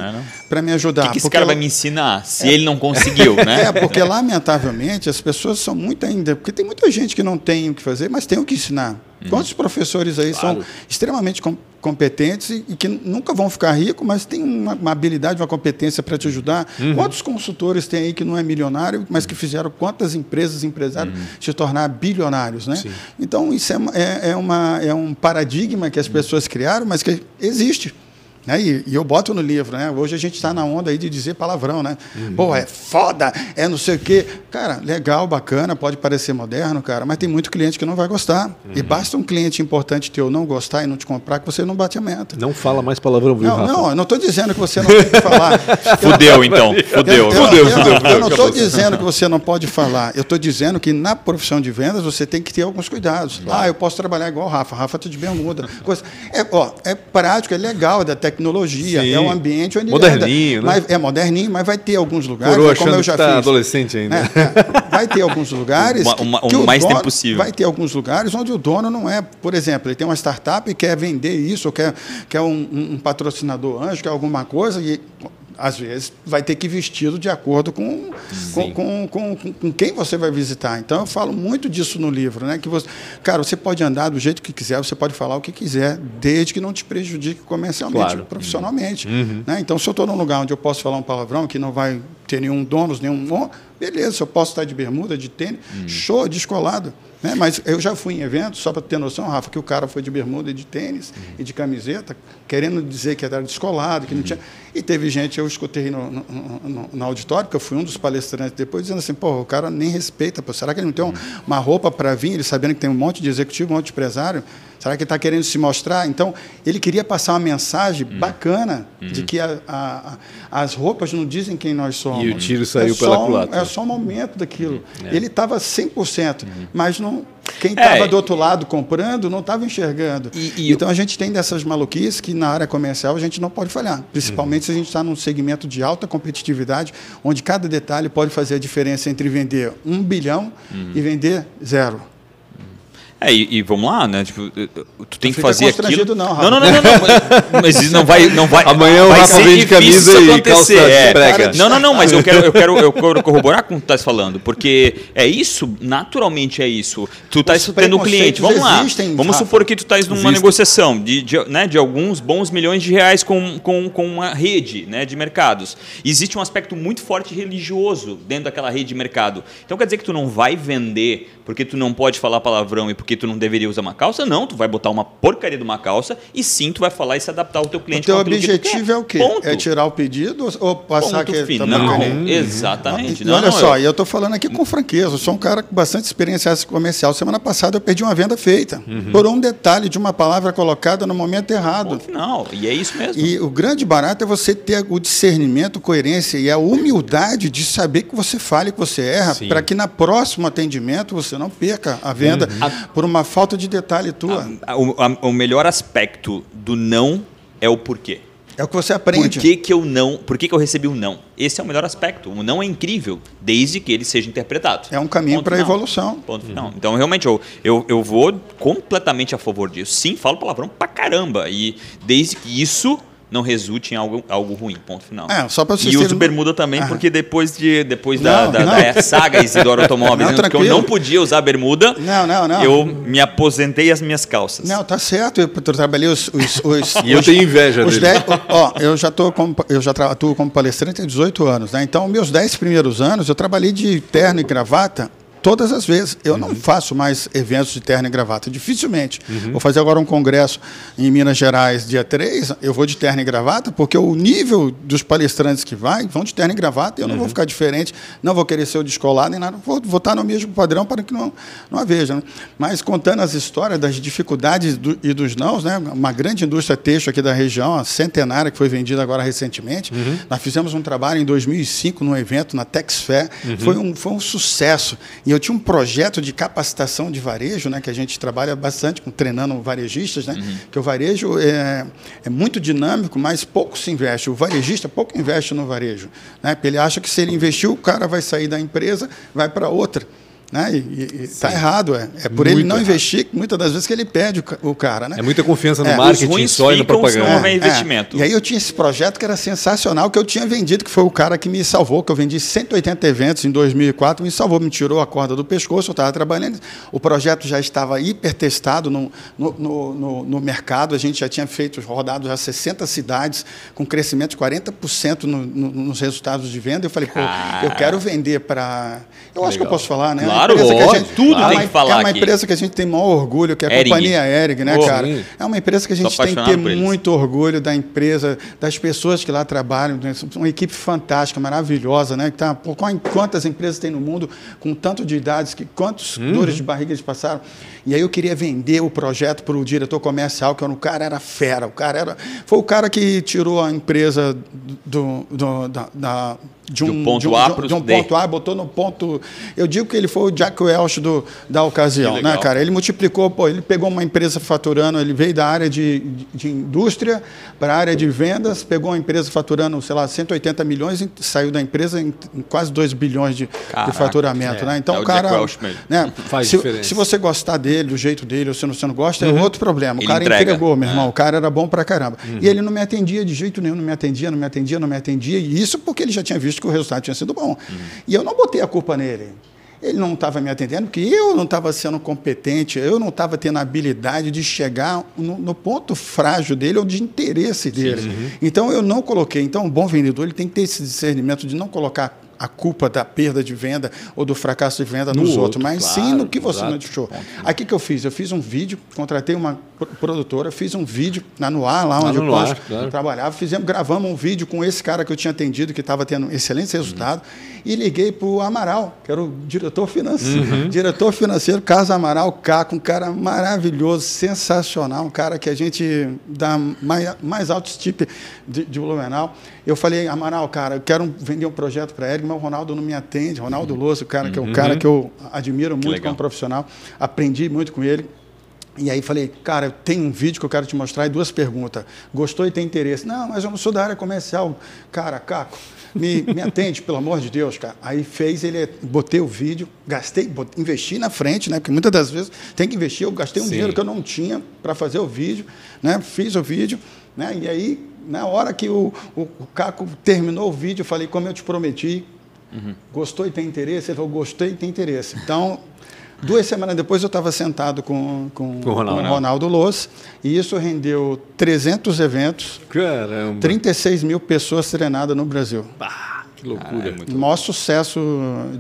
para me ajudar? O que, que esse cara vai me ensinar se é, ele não conseguiu, né? É, porque lamentavelmente as pessoas são muito ainda, porque tem muita gente que não tem o que fazer, mas tem o que ensinar. Uhum. Quantos professores aí claro. são extremamente competentes e, e, que nunca vão ficar ricos, mas têm uma, uma habilidade, uma competência para te ajudar? Uhum. Quantos consultores tem aí que não é milionário, mas que fizeram quantas empresas, empresários uhum. se tornar bilionários, né? Sim. Então isso é, é, é, uma, é um paradigma que as uhum. pessoas criaram, mas que existe. Né? E, e, eu boto no livro, né? Hoje a gente está na onda aí de dizer palavrão, né? Uhum. Pô, é foda, é não sei o quê. Cara, legal, bacana, pode parecer moderno, cara, mas tem muito cliente que não vai gostar. Uhum. E basta um cliente importante teu não gostar e não te comprar que você não bate a meta. Não fala mais palavrão, viu, Não, Rafa? não, eu não estou dizendo que você não tem que falar. fudeu, então. Fudeu. Eu, fudeu, fudeu, fudeu. Eu não estou dizendo que você não pode falar. Eu estou dizendo que na profissão de vendas você tem que ter alguns cuidados. Ah, eu posso trabalhar igual o Rafa. Rafa, tu de bermuda. Coisa. É, ó, é prático, é legal, é da tecnologia. Sim. É um ambiente onde moderninho, anda, né? Mas, é moderninho, mas vai ter alguns lugares, Coroa, como eu já tá fiz. adolescente ainda. É, é, vai ter alguns lugares o, uma, o mais tempo possível. Vai ter alguns lugares onde o dono não é, por exemplo, ele tem uma startup e quer vender isso, ou quer, quer um, um patrocinador anjo, quer alguma coisa e às vezes vai ter que ir vestido de acordo com, com, com, com, com, quem você vai visitar. Então eu falo muito disso no livro, né? Que você, cara, você pode andar do jeito que quiser, você pode falar o que quiser, desde que não te prejudique comercialmente, claro. profissionalmente. Uhum. Né? Então, se eu estou num lugar onde eu posso falar um palavrão que não vai ter nenhum dono, nenhum. Beleza, eu posso estar de bermuda, de tênis, uhum. show, descolado. Né? Mas eu já fui em eventos, só para ter noção, Rafa, que o cara foi de bermuda e de tênis uhum. e de camiseta, querendo dizer que era descolado, que uhum. não tinha. E teve gente, eu escutei no, no, no, no, auditório, porque eu fui um dos palestrantes depois, dizendo assim, pô, o cara nem respeita, pô, será que ele não tem uhum. uma roupa para vir, ele sabendo que tem um monte de executivo, um monte de empresário? Será que ele está querendo se mostrar? Então, ele queria passar uma mensagem uhum. bacana de uhum. que a, a, as roupas não dizem quem nós somos. E o tiro saiu é pela culatra. É só um momento daquilo. Uhum. Ele estava 100%, uhum. mas não, quem estava é. do outro lado comprando não estava enxergando. E, e então, a gente tem dessas maluquices que na área comercial a gente não pode falhar. Principalmente uhum. se a gente está num segmento de alta competitividade, onde cada detalhe pode fazer a diferença entre vender um bilhão uhum. e vender zero. É, e, e, vamos lá, né? Tipo, tu tem que fazer aquilo. Não, não, não, não, não, Mas isso não vai, não vai. Amanhã vai vem de camisa e calça é, prega. Não, não, não. Mas eu quero, eu quero, eu quero corroborar com o que tu estás falando, porque é isso. Naturalmente é isso. Tu estás tendo um cliente. Vamos lá. Existem, vamos Rafa. supor que tu estás numa Existe. negociação de, de, né, de alguns bons milhões de reais com, com, com uma rede, né, de mercados. Existe um aspecto muito forte religioso dentro daquela rede de mercado. Então quer dizer que tu não vai vender porque tu não pode falar palavrão e porque tu não deveria usar uma calça, não. Tu vai botar uma porcaria de uma calça e sim, tu vai falar e se adaptar ao teu cliente. O teu objetivo é o quê? Ponto. É tirar o pedido ou passar Ponto que Não, exatamente. Não, olha não, só, eu... eu estou falando aqui com franqueza. Eu sou um cara com bastante experiência comercial. Semana passada eu perdi uma venda feita uhum. por um detalhe de uma palavra colocada no momento errado. Não, e é isso mesmo. E o grande barato é você ter o discernimento, coerência e a humildade de saber que você fala e que você erra, para que na próximo atendimento você não perca a venda. Uhum. Por uma falta de detalhe tua. A- o, a- o melhor aspecto do não é o porquê. é o que você Por aprende. que, que eu não? Por que, que eu recebi um não? Esse é o melhor aspecto. O não é incrível, desde que ele seja interpretado. É um caminho para a evolução. Ponto final. Então, realmente, eu, eu, eu vou completamente a favor disso. Sim, falo palavrão pra caramba. E desde que isso não resulte em algo, algo ruim. Ponto final. É, só pra vocês e uso bermuda também, Ah. porque depois, de, depois da, Não, da, não. da saga Isidoro Automóveis, Não, né, que eu não podia usar bermuda, Não, não, não. eu me aposentei as minhas calças. Não, tá certo. Eu, eu trabalhei os. os, os E eu os- tenho inveja os dele. dez- ó, eu já tô como, eu já atuo como palestrante há 18 anos, né? Então, meus 10 primeiros anos eu trabalhei de terno e gravata todas as vezes. Eu não faço mais eventos de terno e gravata, dificilmente. Vou fazer agora um congresso em Minas Gerais dia 3, eu vou de terno e gravata, porque o nível dos palestrantes que vai vão de terno e gravata, eu não vou ficar diferente, não vou querer ser o descolado nem nada, vou, estar no mesmo padrão para que não, não haja. Né? Mas contando as histórias das dificuldades do- e dos nãos, né? uma grande indústria têxtil aqui da região, a centenária, que foi vendida agora recentemente, nós fizemos um trabalho em 2005 num evento na Texfair, foi, um, foi um sucesso. E eu tinha um projeto de capacitação de varejo, né? que a gente trabalha bastante com treinando varejistas, né? que o varejo é, é muito dinâmico, mas pouco se investe. O varejista pouco investe no varejo. Né? Porque ele acha que se ele investiu, o cara vai sair da empresa, vai para outra. Né? E está errado, é. É por ele Muito não errado. investir, que muitas das vezes que ele perde o o cara. Né? É muita confiança no É, marketing só e na se não propaganda. houver investimento. E aí eu tinha esse projeto que era sensacional, que eu tinha vendido, que foi o cara que me salvou, que eu vendi 180 eventos em 2004, me salvou, me tirou a corda do pescoço, eu estava trabalhando. O projeto já estava hipertestado no, no, no, no, no mercado, a gente já tinha feito, rodado já 60 cidades, com crescimento de 40% no, no, nos resultados de venda. Eu falei, pô, eu quero vender para... Eu acho que eu Legal. posso falar, né? Claro, Uma empresa que a lógico, tudo é tem uma- que falar É uma aqui. empresa que a gente tem maior orgulho, que é a companhia Hering, né, Oh, cara? É uma empresa que a gente tem que ter muito orgulho da empresa, das pessoas que lá trabalham, né? uma equipe fantástica, maravilhosa, né? Que tá, quantas empresas tem no mundo com tanto de idades, que quantos Uhum. dores de barriga eles passaram? E aí eu queria vender o projeto para o diretor comercial, que era um cara era fera, o cara era foi o cara que tirou a empresa do, do- da, da- de um, ponto de um, A de um- pro de um D. ponto A, botou no ponto. Eu digo que ele foi o Jack Welch do, da ocasião, né, cara? Ele multiplicou, pô, ele pegou uma empresa faturando, ele veio da área de, de, de indústria para a área de vendas, pegou uma empresa faturando, sei lá, 180 milhões e saiu da empresa em, em quase 2 bilhões de, de Caraca, faturamento, é. né? Então, É o o cara, Jack Welch mesmo. né? Faz se, diferença. se você gostar dele, do jeito dele, ou se você não gosta, é outro problema. O Ele cara entrega. entregou, meu irmão, É. o cara era bom pra caramba. E ele não me atendia de jeito nenhum, não me atendia, não me atendia, não me atendia, e isso porque ele já tinha visto que o resultado tinha sido bom. E eu não botei a culpa nele. Ele não estava me atendendo porque eu não estava sendo competente, eu não estava tendo a habilidade de chegar no, no ponto frágil dele ou de interesse dele. Então eu não coloquei. Então um bom vendedor ele tem que ter esse discernimento de não colocar a culpa da perda de venda ou do fracasso de venda No nos outro, outros, mas claro, sim no que você exato. não deixou. Aqui que eu fiz, eu fiz um vídeo, contratei uma produtora, fiz um vídeo na Noir, lá Lá onde no eu posto, claro. trabalhava, fizemos, gravamos um vídeo com esse cara que eu tinha atendido, que estava tendo excelentes resultados, e liguei para o Amaral, que era o diretor financeiro. Uhum. Diretor financeiro, Carlos Amaral Caco, um cara maravilhoso, sensacional, um cara que a gente dá mais, mais altos tipos de, de Blumenau. Eu falei, Amaral, cara, eu quero vender um projeto para ele, mas o Ronaldo não me atende. Ronaldo Louço, o cara que é um cara que eu admiro muito como profissional, aprendi muito com ele. E aí falei, cara, tem um vídeo que eu quero te mostrar e duas perguntas. Gostou e tem interesse? Não, mas eu não sou da área comercial. Cara, Caco, me, me atende, pelo amor de Deus, cara. Aí fez, ele botei o vídeo, gastei, bot- investi na frente, né? Porque muitas das vezes tem que investir. Eu gastei um Sim. dinheiro que eu não tinha para fazer o vídeo, né? Fiz o vídeo, né? E aí, na hora que o, o, o Caco terminou o vídeo, eu falei, como eu te prometi, gostou e tem interesse? Ele falou, gostei e tem interesse. Então, duas semanas depois eu estava sentado com, com, Com o Ronaldo. com Ronaldo Loss, e isso rendeu 300 eventos, Caramba. 36 mil pessoas treinadas no Brasil. Ah, que loucura. O maior sucesso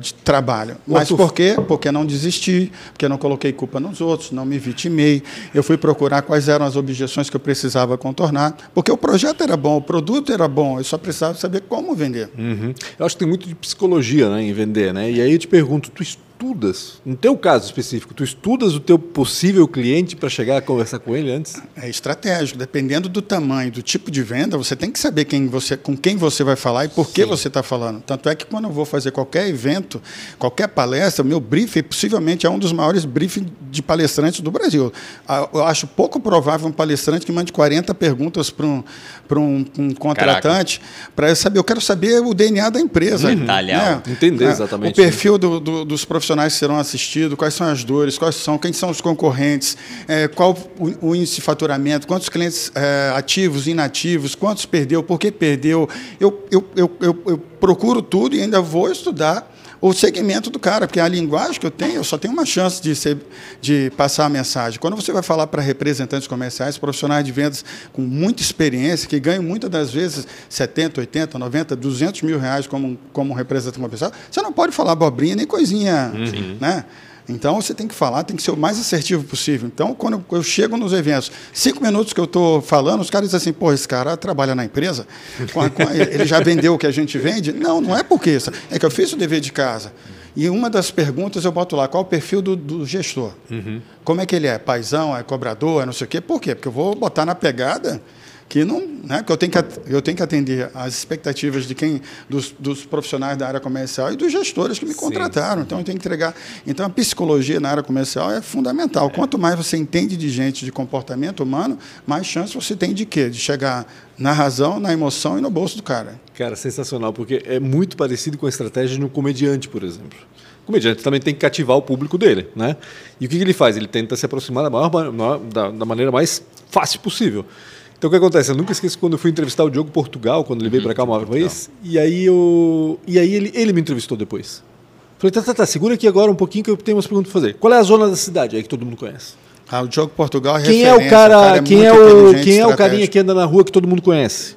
de trabalho. Mas Arthur- por quê? Porque não desisti, porque não coloquei culpa nos outros, não me vitimei. Eu fui procurar quais eram as objeções que eu precisava contornar, porque o projeto era bom, o produto era bom, eu só precisava saber como vender. Uhum. Eu acho que tem muito de psicologia né, em vender, né? E aí eu te pergunto, tu, es- estudas, no teu caso específico, tu estudas o teu possível cliente para chegar a conversar com ele antes? É estratégico. Dependendo do tamanho, do tipo de venda, você tem que saber quem você, com quem você vai falar e por que você está falando. Tanto é que quando eu vou fazer qualquer evento, qualquer palestra, o meu briefing possivelmente é um dos maiores briefings de palestrantes do Brasil. Ah, eu acho pouco provável um palestrante que mande 40 perguntas para um, um, um contratante para eu saber. Eu quero saber o DNA da empresa. Uhum. Né? Entender exatamente. O perfil do, do, dos profissionais que serão assistidos, quais são as dores, quais são, quem são os concorrentes, é, qual o, o, índice de faturamento, quantos clientes é, ativos, inativos, quantos perdeu, por que perdeu. Eu, eu, eu, eu, eu procuro tudo e ainda vou estudar o segmento do cara, porque a linguagem que eu tenho, eu só tenho uma chance de, ser, de passar a mensagem. Quando você vai falar para representantes comerciais, profissionais de vendas com muita experiência, que ganham muitas das vezes 70, 80, 90, 200 mil reais como, como representante comercial, você não pode falar abobrinha nem coisinha, uhum. né? Então você tem que falar, tem que ser o mais assertivo possível. Então, quando eu chego nos eventos, cinco minutos que eu estou falando, os caras dizem assim, pô, esse cara trabalha na empresa, ele já vendeu o que a gente vende? Não, não é porque isso. É que eu fiz o dever de casa. E uma das perguntas eu boto lá, qual o perfil do, do gestor? Uhum. Como é que ele é? Paisão, é cobrador, é não sei o quê? Por quê? Porque eu vou botar na pegada que não, né, que eu tenho que eu tenho que atender às expectativas de quem dos, dos profissionais da área comercial e dos gestores que me Sim. contrataram. Então eu tenho que entregar. Então a psicologia na área comercial é fundamental. É. Quanto mais você entende de gente, de comportamento humano, mais chance você tem de quê? De chegar na razão, na emoção e no bolso do cara. Cara, sensacional, porque é muito parecido com a estratégia de um comediante, por exemplo. O comediante também tem que cativar o público dele, né? E o que, que ele faz? Ele tenta se aproximar da, maior, da, da maneira mais fácil possível. Então o que acontece? Eu nunca esqueço quando eu fui entrevistar o Diogo Portugal, quando ele veio uhum, para cá uma vez, e aí, eu, e aí ele, ele me entrevistou depois. Falei, tá, tá, tá, segura aqui agora um pouquinho que eu tenho umas perguntas para fazer. Qual é a zona da cidade aí que todo mundo conhece? Ah, o Diogo Portugal é Quem é o cara, o cara é quem é o quem é o carinha que anda na rua que todo mundo conhece?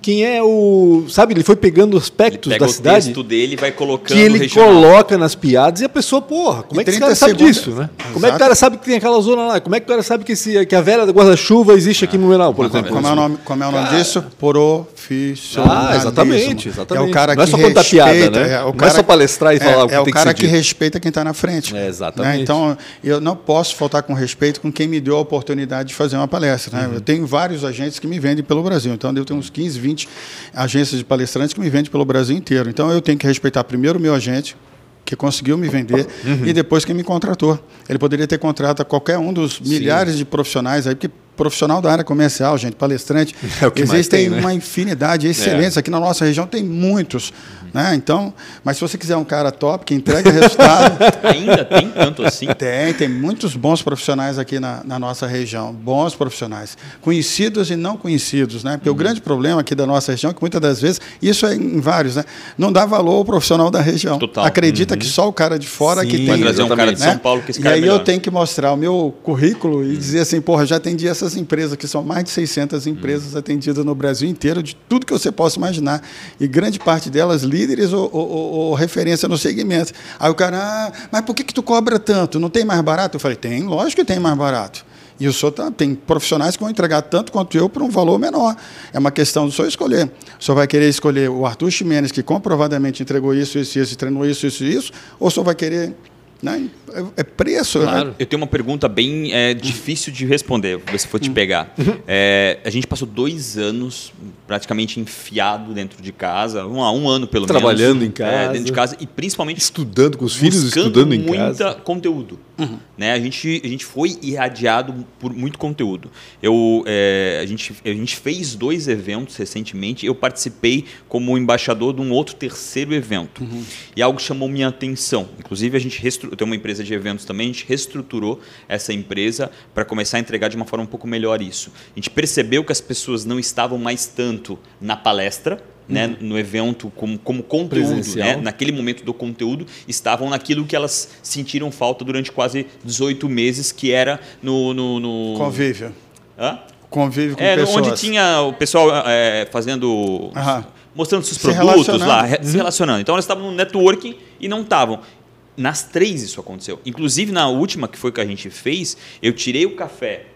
Quem é o. Sabe, ele foi pegando aspectos da cidade. o texto dele vai colocando. Que ele regional. coloca nas piadas e a pessoa, porra, como é que esse cara sabe disso, né? Exato. Como é que o cara sabe que tem aquela zona lá? Como é que o cara sabe que, esse, que a velha da guarda-chuva existe aqui no Menal, por exemplo? Como é o nome, como é o nome cara... disso? Profissionalismo. Ah, exatamente, exatamente. É o cara Não é só contar piada, né? É o cara, Não é só palestrar e é, falar o que É o cara que, que respeita quem está na frente. É, exatamente. Né? Então, eu não posso faltar com respeito com quem me deu a oportunidade de fazer uma palestra. Né? Uhum. Eu tenho vários agentes que me vendem pelo Brasil. Então, eu tenho uns 15, 20 agências de palestrantes que me vendem pelo Brasil inteiro. Então eu tenho que respeitar primeiro o meu agente, que conseguiu me vender, uhum. e depois quem me contratou. Ele poderia ter contratado qualquer um dos milhares Sim. de profissionais aí, porque profissional da área comercial, gente, palestrante, é existem tem, né? uma infinidade, excelência. É. Aqui na nossa região tem muitos. Né? Então, mas se você quiser um cara top, que entrega resultado. Ainda tem tanto assim? Tem, tem muitos bons profissionais aqui na, na nossa região. Bons profissionais. Conhecidos e não conhecidos. Né? Porque uhum. o grande problema aqui da nossa região é que muitas das vezes, isso é em vários, né? não dá valor ao profissional da região. Total. Acredita uhum. que só o cara de fora Sim, que tem. Vai trazer um cara de São né? Paulo que esse cara E aí é eu tenho que mostrar o meu currículo e uhum. dizer assim, porra, já atendi essas empresas, que são mais de 600 empresas atendidas no Brasil inteiro, de tudo que você possa imaginar. E grande parte delas líderes ou, ou, ou referência no segmento. Aí o cara, ah, mas por que, que tu cobra tanto? Não tem mais barato? Eu falei, tem, lógico que tem mais barato. E o senhor tá, tem profissionais que vão entregar tanto quanto eu por um valor menor. É uma questão do senhor escolher. O senhor vai querer escolher o Arthur Ximenes, que comprovadamente entregou isso, isso, isso, treinou isso, isso, isso, ou o senhor vai querer né? É, é preço. Né? Claro. Né? Eu tenho uma pergunta bem é, difícil de responder, se for te pegar. É, a gente passou dois anos praticamente enfiado dentro de casa, um, um ano pelo Trabalhando menos. Trabalhando em casa. É, dentro de casa e principalmente estudando com os filhos, estudando em casa. muito conteúdo. Uhum. Né? A, gente, a gente foi irradiado por muito conteúdo. Eu, é, a, gente, a gente fez dois eventos recentemente. Eu participei como embaixador de um outro terceiro evento. Uhum. E algo chamou minha atenção. Inclusive, a gente eu tenho uma empresa de eventos também, a gente reestruturou essa empresa para começar a entregar de uma forma um pouco melhor isso. A gente percebeu que as pessoas não estavam mais tanto na palestra, né, uhum. no evento como, como conteúdo, né, naquele momento do conteúdo, estavam naquilo que elas sentiram falta durante quase 18 meses, que era no... no, no... Convívio. Hã? Convívio com é, pessoas. Onde tinha o pessoal é, fazendo... Uhum. Mostrando seus se produtos lá, uhum. se relacionando. Então elas estavam no networking e não estavam. Nas três isso aconteceu. Inclusive na última, que foi que a gente fez, eu tirei o café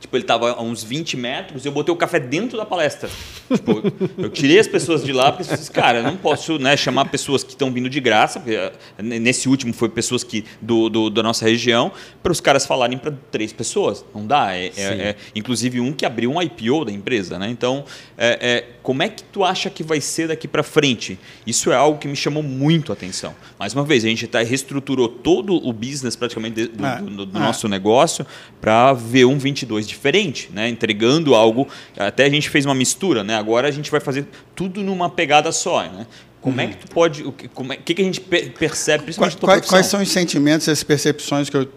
Tipo, ele tava a uns 20 metros e eu botei o café dentro da palestra. Tipo, eu tirei as pessoas de lá porque, cara, eu não posso né, chamar pessoas que estão vindo de graça, porque eh, nesse último foi pessoas que do, do da nossa região, para os caras falarem para três pessoas. Não dá. É, é, é, inclusive um que abriu um IPO da empresa. Né? Então, é, é, como é que tu acha que vai ser daqui para frente? Isso é algo que me chamou muito a atenção. Mais uma vez, a gente tá, reestruturou todo o business praticamente do, É, do- do é. nosso negócio para ver um 22 diferente, né? entregando algo. Até a gente fez uma mistura, né? agora a gente vai fazer tudo numa pegada só. Né? Como é que tu pode. O que, como é, que, que a gente pe- percebe, principalmente Quais, quais- quais são os sentimentos, as percepções que eu-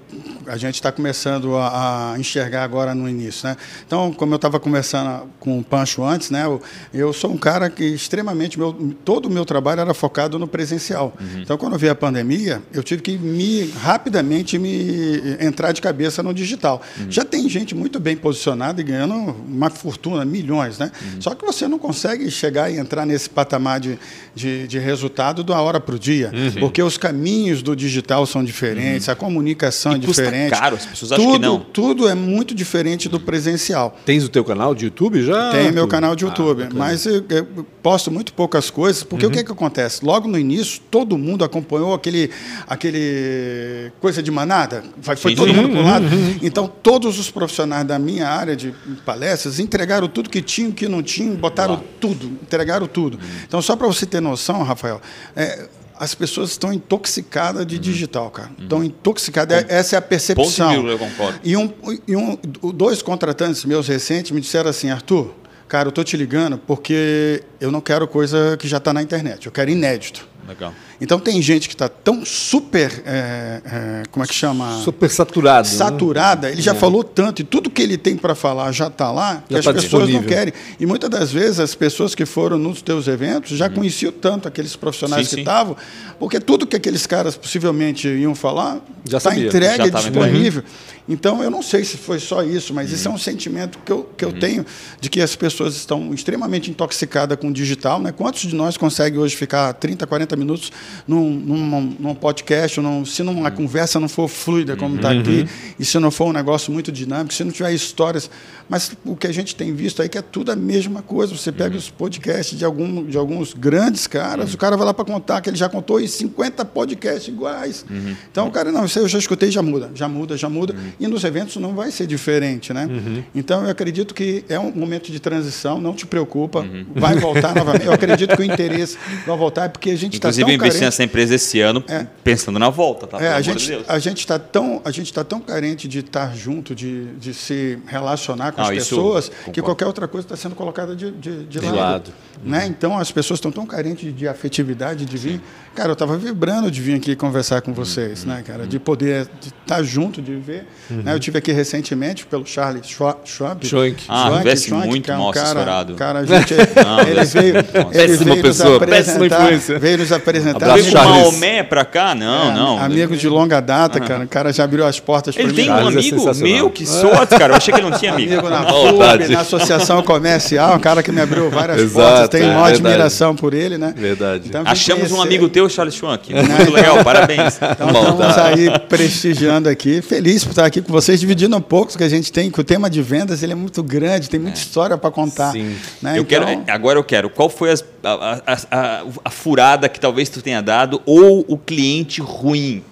a gente está começando a, a enxergar agora no início, né? Então, como eu estava conversando com o Pancho antes, né? Eu, eu sou um cara que extremamente meu, todo o meu trabalho era focado no presencial. Então, quando veio a pandemia, eu tive que me rapidamente me entrar de cabeça no digital. Já tem gente muito bem posicionada e ganhando uma fortuna, milhões, né? Só que você não consegue chegar e entrar nesse patamar de, de, de resultado da hora para o dia, porque os caminhos do digital são diferentes, a comunicação E é custa diferente. caro, as pessoas acham tudo, que não. Tudo é muito diferente do presencial. Tens o teu canal de YouTube já? Tem meu canal de Ah, YouTube, bacana. mas eu, eu posto muito poucas coisas, porque o que, que acontece? Logo no início, todo mundo acompanhou aquele, aquele coisa de manada, foi, foi Sim, todo mundo para um lado. Então, todos os profissionais da minha área de palestras entregaram tudo que tinham, que não tinham, botaram tudo, entregaram tudo. Então, só para você ter noção, Rafael, é, as pessoas estão intoxicadas de digital, cara. Estão intoxicadas. Essa é a percepção. Ponto e vírgula, eu concordo. E, um, e um, dois contratantes meus recentes me disseram assim, Arthur, cara, eu tô te ligando porque eu não quero coisa que já está na internet, eu quero inédito. Legal. Então tem gente que está tão super, é, é, como é que chama? Super saturado. né? saturada, ele já falou tanto e tudo que ele tem para falar já está lá, que Já as tá pessoas não disponível. querem. E muitas das vezes as pessoas que foram nos teus eventos já conheciam tanto aqueles profissionais. Sim, que estavam, porque tudo que aqueles caras possivelmente iam falar Já está entregue, Já tava disponível. Então eu não sei se foi só isso, mas isso é Uhum. um sentimento que eu, que eu tenho de que as pessoas estão extremamente intoxicadas com o digital. Né? Quantos de nós conseguem hoje ficar 30, 40 minutos num, num, num podcast, num, se numa Uhum. conversa não for fluida como está aqui, e se não for um negócio muito dinâmico, se não tiver histórias. Mas o que a gente tem visto aí que é tudo a mesma coisa. Você Uhum. pega os podcasts de, algum, de alguns grandes caras, o cara vai lá para contar que ele já contou e 50 podcasts iguais. Uhum. Então, cara, não, isso aí eu já escutei, já muda, já muda, já muda. E nos eventos não vai ser diferente, né? Então, eu acredito que é um momento de transição, não te preocupa, Uhum. vai voltar novamente. Eu acredito que o interesse vai voltar, é porque a gente está tão investi carente. nessa empresa esse ano É. pensando na volta, tá? É, a gente de a gente está tão a gente tá tão carente de estar junto, de, de se relacionar com Não, as pessoas que qualquer outra coisa está sendo colocada de, de, de De lado, lado. né? Então as pessoas estão tão carentes de, de afetividade de vir. Cara, eu estava vibrando de vir aqui conversar com vocês, né, cara? De poder estar junto, de ver. Né? Eu tive aqui recentemente pelo Charlie Schwa- Schwab. Schwank. Ah, Schwank, tivesse Schwank, muito que é um mal cara, assessorado. Cara, a gente, Não, ele veio, ele Péssima veio nos pessoa, péssima apresentar, influência. veio nos apresentar. Abraço, Veio. Maomé pra cá? Não, é, não. Amigo de longa data, cara. O cara já abriu as portas para Ele mim. tem um Charles é amigo sensacional. meu, que sorte, cara. Eu achei que ele não tinha amigo. Amigo na. FUB, na Associação Comercial, um cara que me abriu várias Exato, portas. Tenho é maior verdade. admiração por ele, né? Verdade. Então, Achamos um amigo teu, Charles Schwank. Muito legal, parabéns. Então, estamos aí prestigiando aqui. Feliz por estar aqui com vocês, dividindo um pouco o que a gente tem, que o tema de vendas ele é muito grande, tem muita história para contar. Sim. né? Eu quero, Então, agora eu quero. Qual foi as- a, a- a- a furada que talvez tu tenha dado ou o cliente ruim?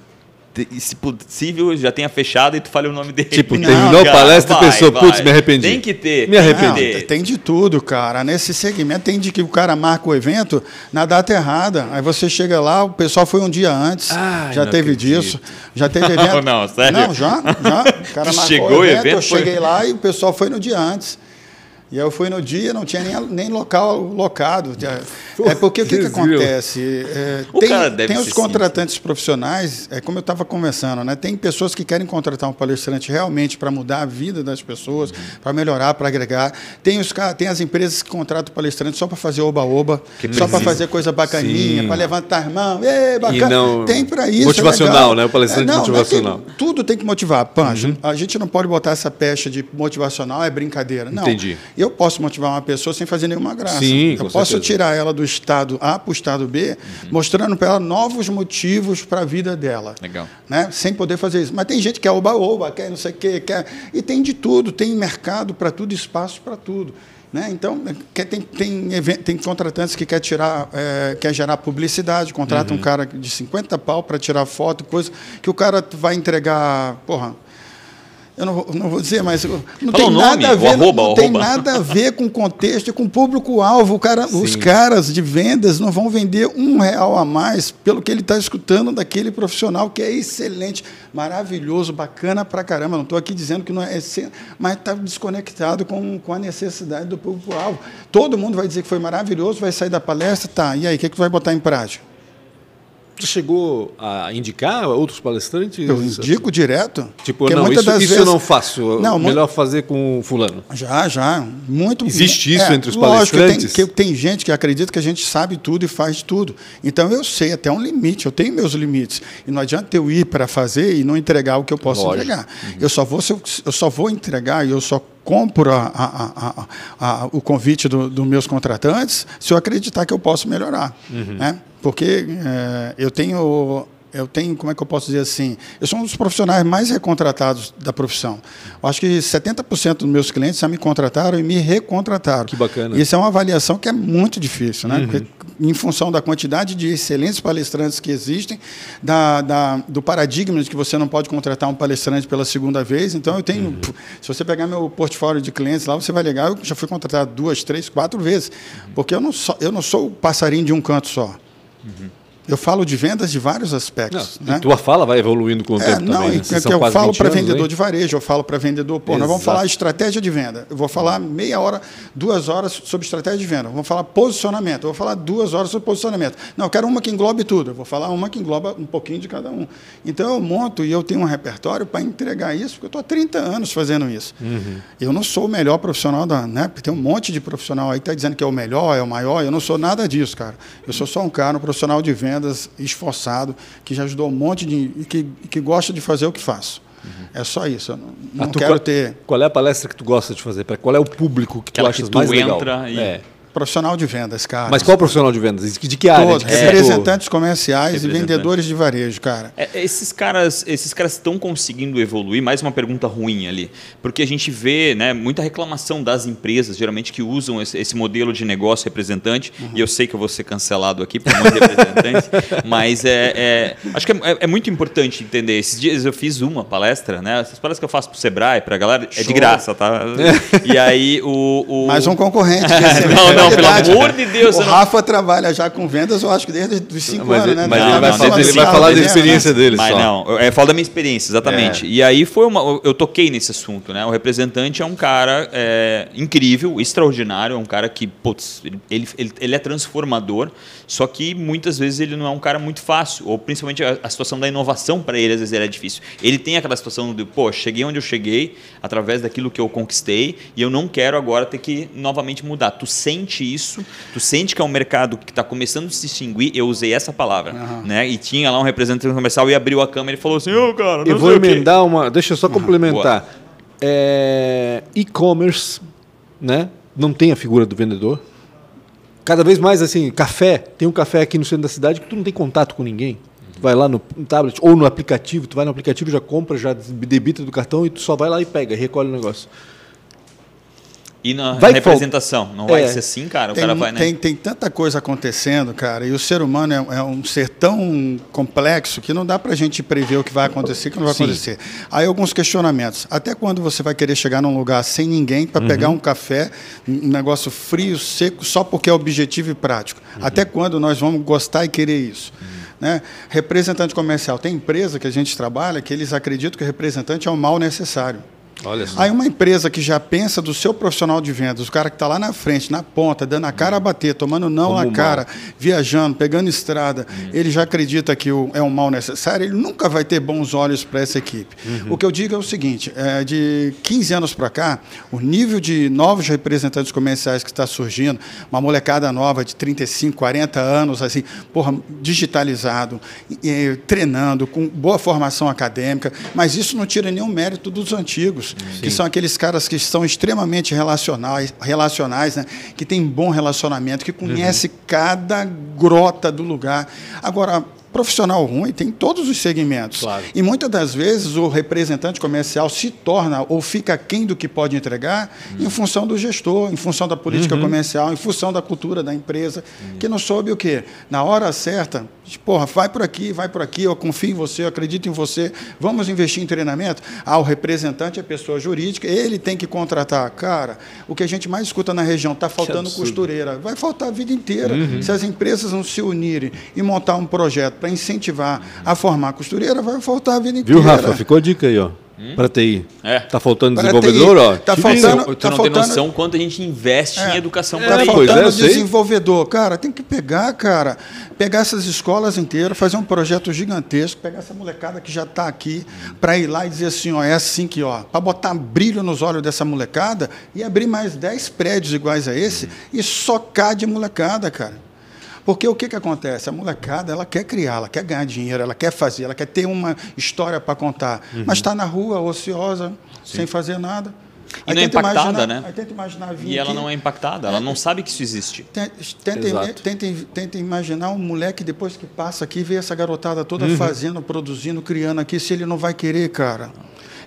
E Se possível, já tenha fechado e tu fale o nome dele. Tipo, Não, terminou a palestra e pensou, putz, me arrependi. Tem que ter. Me arrependi. Não, tem de tudo, cara. Nesse segmento tem de que o cara marca o evento na data errada. Aí você chega lá, o pessoal foi um dia antes. Ai, já teve acredito. disso. Já teve evento. Não, sério? Não, já, já. O cara marcou Chegou o o evento, evento, eu foi- cheguei lá e o pessoal foi no dia antes. E eu fui no dia, não tinha nem, nem local locado. É porque o que, que acontece? É, tem tem os contratantes profissionais, é como eu estava conversando, né? Tem pessoas que querem contratar um palestrante realmente para mudar a vida das pessoas, para melhorar, para agregar. Tem, os, tem as empresas que contratam palestrante só para fazer oba-oba, só para fazer coisa bacaninha, Sim. para levantar as mãos. Ê, bacana. Não- tem para isso. é motivacional, legal. né? O palestrante não, não é motivacional. Uhum. tudo tem que motivar. Pancho, a gente não pode botar essa pecha de motivacional, é brincadeira. Não. Entendi. Eu posso motivar uma pessoa sem fazer nenhuma graça. Sim, eu posso certeza. tirar ela do estado A para o estado B, mostrando para ela novos motivos para a vida dela. Legal. Né? Sem poder fazer isso. Mas tem gente que quer oba-oba, quer não sei o quê, quer. E tem de tudo, tem mercado para tudo, espaço para tudo. Né? Então, quer- tem, tem, tem contratantes que quer tirar, é, quer gerar publicidade, contrata um cara de 50 pau para tirar foto, coisa que o cara vai entregar, porra. Eu não vou, não vou dizer, mas não Fala tem nome, nada a ver, arroba, não tem nada a ver com contexto e com público-alvo. O cara, os caras de vendas não vão vender um real a mais pelo que ele está escutando daquele profissional que é excelente, maravilhoso, bacana pra caramba. Não estou aqui dizendo que não é excelente, mas está desconectado com, com a necessidade do público-alvo. Todo mundo vai dizer que foi maravilhoso, vai sair da palestra, tá, e aí, o que, que tu vai botar em prática? Você chegou a indicar outros palestrantes? Eu indico direto. Tipo, não, muitas isso, das isso eu vezes- não faço. Não, melhor fazer com fulano. Já, já. Muito Existe isso entre os lógico, palestrantes? Tem, que tem gente que acredita que a gente sabe tudo e faz tudo. Então eu sei até um limite, eu tenho meus limites. E não adianta eu ir para fazer e não entregar o que eu posso Lógico. entregar. Eu, só vou, eu, eu só vou entregar e eu só compro a- a- a- o convite dos do meus contratantes se eu acreditar que eu posso melhorar. Né? Porque eh, eu tenho eu tenho, como é que eu posso dizer assim? Eu sou um dos profissionais mais recontratados da profissão. Eu acho que 70% dos meus clientes já me contrataram e me recontrataram. Que bacana. Isso é uma avaliação que é muito difícil, né? Porque, em função da quantidade de excelentes palestrantes que existem, da, da- do paradigma de que você não pode contratar um palestrante pela segunda vez. Então, eu tenho. pff, Se você pegar meu portfólio de clientes lá, você vai ligar, eu já fui contratado duas, três, quatro vezes. Porque eu não, sou, eu não sou o passarinho de um canto só. Mm-hmm. Eu falo de vendas de vários aspectos. Não, né? e tua fala vai evoluindo com o É, tempo não, também. e né? Que são eu falo 20 para vendedor hein? de varejo, eu falo para vendedor, pô, nós vamos Exato. falar estratégia de venda. Eu vou falar meia hora, duas horas sobre estratégia de venda. Vamos falar posicionamento. Eu vou falar duas horas sobre posicionamento. Não, eu quero uma que englobe tudo. Eu vou falar uma que engloba um pouquinho de cada um. Então eu monto e eu tenho um repertório para entregar isso, porque eu estou há 30 anos fazendo isso. Uhum. Eu não sou o melhor profissional da, né? Porque tem um monte de profissional aí que está dizendo que é o melhor, é o maior. Eu não sou nada disso, cara. Eu sou só um cara, um profissional de vendas esforçado, que já ajudou um monte de. e que, que gosta de fazer o que faço. É só isso. Eu não, Ah, não quero qual- ter Qual é a palestra que tu gosta de fazer? Qual é o público que Aquela tu achas que tu mais legal? entra e- É. profissional de vendas, cara. Mas qual profissional de vendas? De que área? Todos, De que setor? representantes comerciais e Representante. vendedores de varejo, cara. É, esses caras esses caras estão conseguindo evoluir mais uma pergunta ruim ali porque a gente vê né, muita reclamação das empresas geralmente que usam esse, esse modelo de negócio representante e eu sei que eu vou ser cancelado aqui por um monte de representantes mas é, é- acho que é, é muito importante entender esses dias eu fiz uma palestra né essas palestras que eu faço pro Sebrae pra galera é de Show. graça tá e aí o, o Mais um concorrente. que é Não, não, pelo amor de Deus, O eu não- Rafa trabalha já com vendas, eu acho que desde os cinco Mas, anos, ele- né? mas Não, ele, vai, não, falar, ele vai falar da experiência dele Mas só. não, eu, eu falo da minha experiência, exatamente. É. E aí foi uma. Eu toquei nesse assunto, né? O representante é um cara é, incrível, extraordinário, é um cara que, putz, ele, ele, ele- ele é transformador, só que muitas vezes ele não é um cara muito fácil, ou principalmente a, a situação da inovação para ele, às vezes é difícil. Ele tem aquela situação de, pô, cheguei onde eu cheguei, através daquilo que eu conquistei, e eu não quero agora ter que novamente mudar. Tu sente isso, tu sente que é um mercado que está começando a se distinguir, eu usei essa palavra, né? E tinha lá um representante comercial e abriu a câmera e falou assim, ô cara, não Eu vou sei o quê." emendar uma. Deixa eu só complementar. É, E-commerce, né? Não tem a figura do vendedor. Cada vez mais assim, café. Tem um café aqui no centro da cidade que tu não tem contato com ninguém. Tu vai lá no, no tablet ou no aplicativo, tu vai no aplicativo, já compra, já debita do cartão e tu só vai lá e pega, recolhe o negócio. E na Vai representação, não vai É. ser assim, cara? O Tem, cara vai, né? tem, tem tanta coisa acontecendo, cara, e o ser humano é, é um ser tão complexo que não dá pra gente prever o que vai acontecer e o que não vai Sim. acontecer. Aí alguns questionamentos. Até quando você vai querer chegar num lugar sem ninguém para pegar um café, um negócio frio, seco, só porque é objetivo e prático? Até quando nós vamos gostar e querer isso? Né? Representante comercial. Tem empresa que a gente trabalha que eles acreditam que o representante é um mal necessário. Olha só. Aí uma empresa que já pensa do seu profissional de vendas, o cara que está lá na frente, na ponta, dando a cara a bater, tomando não Como na mal. cara, viajando, pegando estrada, ele já acredita que o- é um mal necessário, ele nunca vai ter bons olhos para essa equipe. O que eu digo é o seguinte, é, de 15 anos para cá, o nível de novos representantes comerciais que está surgindo, uma molecada nova de 35, 40 anos, assim, porra, digitalizado, e treinando, com boa formação acadêmica, mas isso não tira nenhum mérito dos antigos. Gênios, que são aqueles caras que são extremamente relacionais, relacionais né? que têm bom relacionamento, que conhece uhum. cada grota do lugar. Agora, Profissional ruim tem todos os segmentos. Claro. E muitas das vezes o representante comercial se torna ou fica quem do que pode entregar uhum. em função do gestor, em função da política uhum. comercial, em função da cultura da empresa, uhum. que não soube o quê? Na hora certa, porra, vai por aqui, vai por aqui, eu confio em você, eu acredito em você, vamos investir em treinamento. Ah, o representante é pessoa jurídica, ele tem que contratar. Cara, o que a gente mais escuta na região, está faltando costureira. Vai faltar a vida inteira. Uhum. Se as empresas não se unirem e montar um projeto para incentivar a formar costureira, vai faltar a vida inteira. Viu, Rafa? Ficou a dica aí, ó. Hum? Para TI. É. Tá faltando desenvolvedor, ó. Tá faltando, tu tá não faltando, tem noção quanto a gente investe é. em educação é, para Tá faltando é, desenvolvedor. Cara, tem que pegar, cara, pegar essas escolas inteiras, fazer um projeto gigantesco, pegar essa molecada que já está aqui, para ir lá e dizer assim, ó, é assim que, ó, para botar brilho nos olhos dessa molecada e abrir mais 10 prédios iguais a esse e socar de molecada, cara. Porque o que, que acontece? A molecada ela quer criar, ela quer ganhar dinheiro, ela quer fazer, ela quer ter uma história para contar, uhum. mas está na rua, ociosa, Sim. sem fazer nada. E aí não é impactada, imaginar, né? Aí tenta imaginar e ela não é impactada, ela é, não sabe que isso existe. Tenta, tenta, tenta, imaginar um moleque depois que passa aqui, vê essa garotada toda uhum. fazendo, produzindo, criando aqui, se ele não vai querer, cara.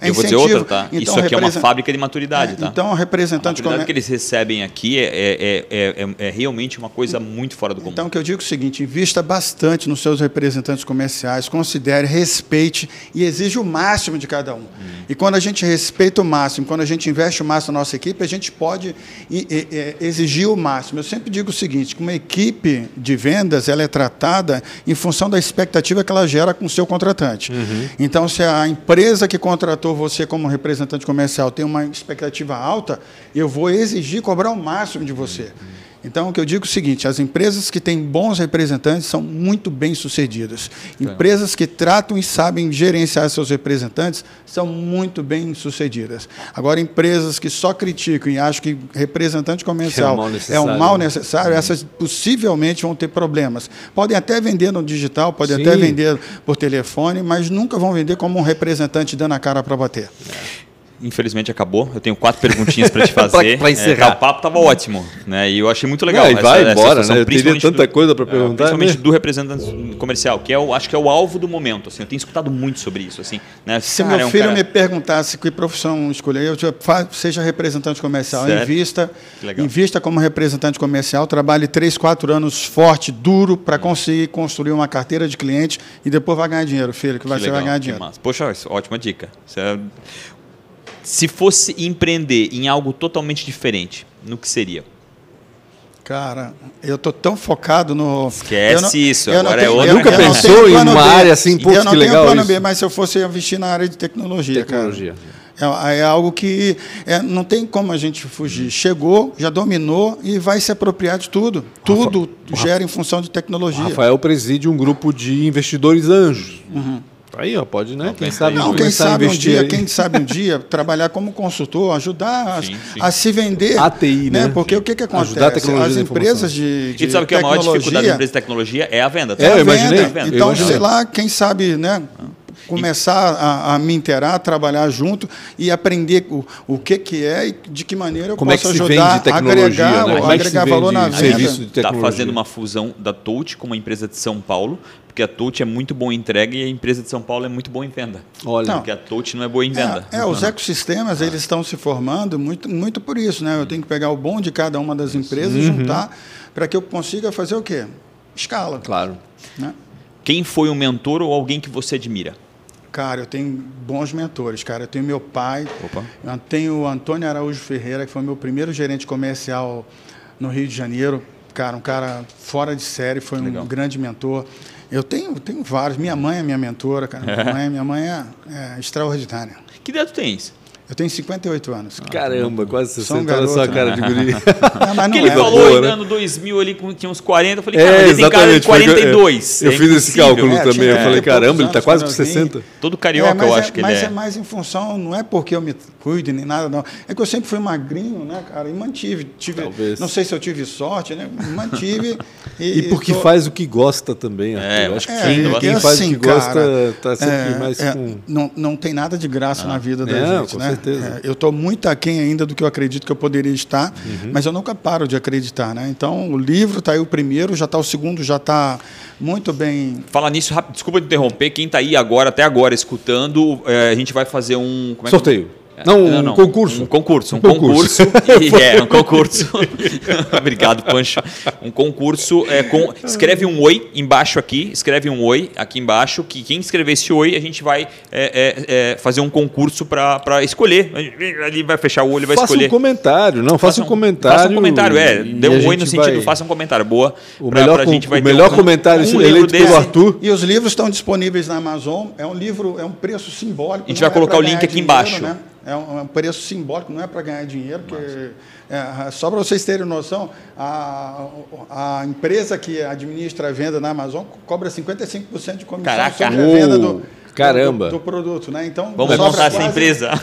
É eu vou dizer outra, tá? Então, Isso aqui é uma fábrica de maturidade, é, tá? Então, representante... A maturidade que eles recebem aqui é, é, é, é, realmente uma coisa muito fora do comum. Então, o que eu digo é o seguinte, invista bastante nos seus representantes comerciais, considere, respeite e exija o máximo de cada um. Hum. E quando a gente respeita o máximo, quando a gente investe o máximo na nossa equipe, a gente pode exigir o máximo. Eu sempre digo o seguinte, que uma equipe de vendas ela é tratada em função da expectativa que ela gera com o seu contratante. Uhum. Então, se a empresa que contratou você, como representante comercial, tem uma expectativa alta, eu vou exigir cobrar o máximo de você. Então, o que eu digo é o seguinte: as empresas que têm bons representantes são muito bem sucedidas. Empresas que tratam e sabem gerenciar seus representantes são muito bem sucedidas. Agora, empresas que só criticam e acham que representante comercial é um mal necessário, é um essas possivelmente vão ter problemas. Podem até vender no digital, podem Sim. até vender por telefone, mas nunca vão vender como um representante dando a cara para bater. É infelizmente acabou. Eu tenho quatro perguntinhas para te fazer. para encerrar. É, o papo estava ótimo, né? E eu achei muito legal. Não, e vai essa, embora, essa né? Eu teria tanta do, coisa para é, perguntar. Principalmente né? do representante comercial, que é o, acho que é o alvo do momento. Assim, eu tenho escutado muito sobre isso. Assim, né? Se cara, meu filho é um cara... me perguntasse que profissão escolher, eu seja representante comercial. Certo. Invista, invista como representante comercial, trabalhe três, quatro anos forte, duro, para conseguir construir uma carteira de cliente e depois vai ganhar dinheiro, filho, que, que vai, legal, você vai ganhar dinheiro. Poxa, ótima dica. Você é se fosse empreender em algo totalmente diferente, no que seria? Cara, eu tô tão focado no. Esquece não, isso, agora é tenho, é outra. Nunca pensou em uma área assim, putz, eu não que tenho legal plano isso. B, mas se eu fosse investir na área de tecnologia, tecnologia. cara. É, é algo que é, não tem como a gente fugir. Chegou, já dominou e vai se apropriar de tudo. Tudo gera em função de tecnologia. Rafael preside um grupo de investidores anjos. Uhum. Aí, ó, pode, né? Quem sabe, não, quem sabe um dia, aí. quem sabe um dia trabalhar como consultor, ajudar sim, sim. A, a, se vender. ATI, né? né? Porque sim. o que, que acontece? As empresas de, de, E sabe que a maior dificuldade da empresa de tecnologia é a venda. Tá? É, eu imaginei. Então, eu sei lá, quem sabe, né? começar a, a, me inteirar, a trabalhar junto e aprender o, o que, que é e de que maneira eu Como posso é ajudar a agregar, né? agregar valor na venda. Está fazendo uma fusão da Touch com uma empresa de São Paulo porque a Touch é muito boa em entrega e a empresa de São Paulo é muito boa em venda. Olha, não, porque a Touch não é boa em venda. É, é os ecossistemas eles estão se formando muito, muito por isso, né? Eu tenho que pegar o bom de cada uma das empresas uhum. juntar para que eu consiga fazer o quê? Escala. Claro. Né? Quem foi um mentor ou alguém que você admira? Cara, eu tenho bons mentores, cara. Eu tenho meu pai, Opa. eu tenho o Antônio Araújo Ferreira, que foi meu primeiro gerente comercial no Rio de Janeiro. Cara, um cara fora de série, foi Legal. um grande mentor. Eu tenho, tenho vários. Minha mãe é minha mentora, cara. Minha mãe, minha mãe é, é extraordinária. Que idade tu tens? Eu tenho 58 anos. Caramba, quase 60 um na sua cara de guri. Não, mas não ele é. falou boa, né? ano 2000 ali, tinha uns 40, eu falei, cara, é, ele tem cara de 42. Eu, eu é fiz esse cálculo é, também, eu falei, caramba, ele está quase com 60. Todo carioca, eu é, acho que ele mas é. Mas é mais em função, não é porque eu me cuide nem nada, não. É que eu sempre fui magrinho, né, cara, e mantive. Tive, Talvez. Não sei se eu tive sorte, né, mantive. e, e porque tô... faz o que gosta também, É, eu acho que quem, quem faz o assim, que gosta está sempre mais com... Não, não tem nada de graça na vida da gente, né? Certeza. É, eu estou muito aquém ainda do que eu acredito que eu poderia estar, uhum. mas eu nunca paro de acreditar. Né? Então, o livro está aí o primeiro, já está o segundo, já está muito bem. Fala nisso, desculpa interromper, quem está aí agora, até agora, escutando, é, a gente vai fazer um. É Sorteio. Que... Não, um não, concurso. Um concurso, um, um concurso. concurso e, é, um concurso. Obrigado, Pancho. Um concurso. É, com, escreve um oi embaixo aqui, escreve um oi aqui embaixo, que quem escrever esse oi, a gente vai é, é, é fazer um concurso para escolher. Ali vai fechar o olho e vai faça escolher. Faça um comentário, não, faça, faça um, comentário. Faça um comentário, é. Dê um oi no sentido, vai... faça um comentário. Boa. O pra, melhor, pra gente vai o melhor um, comentário um eleito desse. pelo Arthur. E os livros estão disponíveis na Amazon. É um livro, é um preço simbólico. A gente vai é colocar o link aqui dinheiro, embaixo. Né? É um, é um, preço simbólico, não é para ganhar dinheiro, porque, é, só para vocês terem noção, a, a empresa que administra a venda na Amazon cobra 55% de comissão Caraca. sobre a venda do, Caramba. Do, do, produto, né? Então vamos montar essa empresa.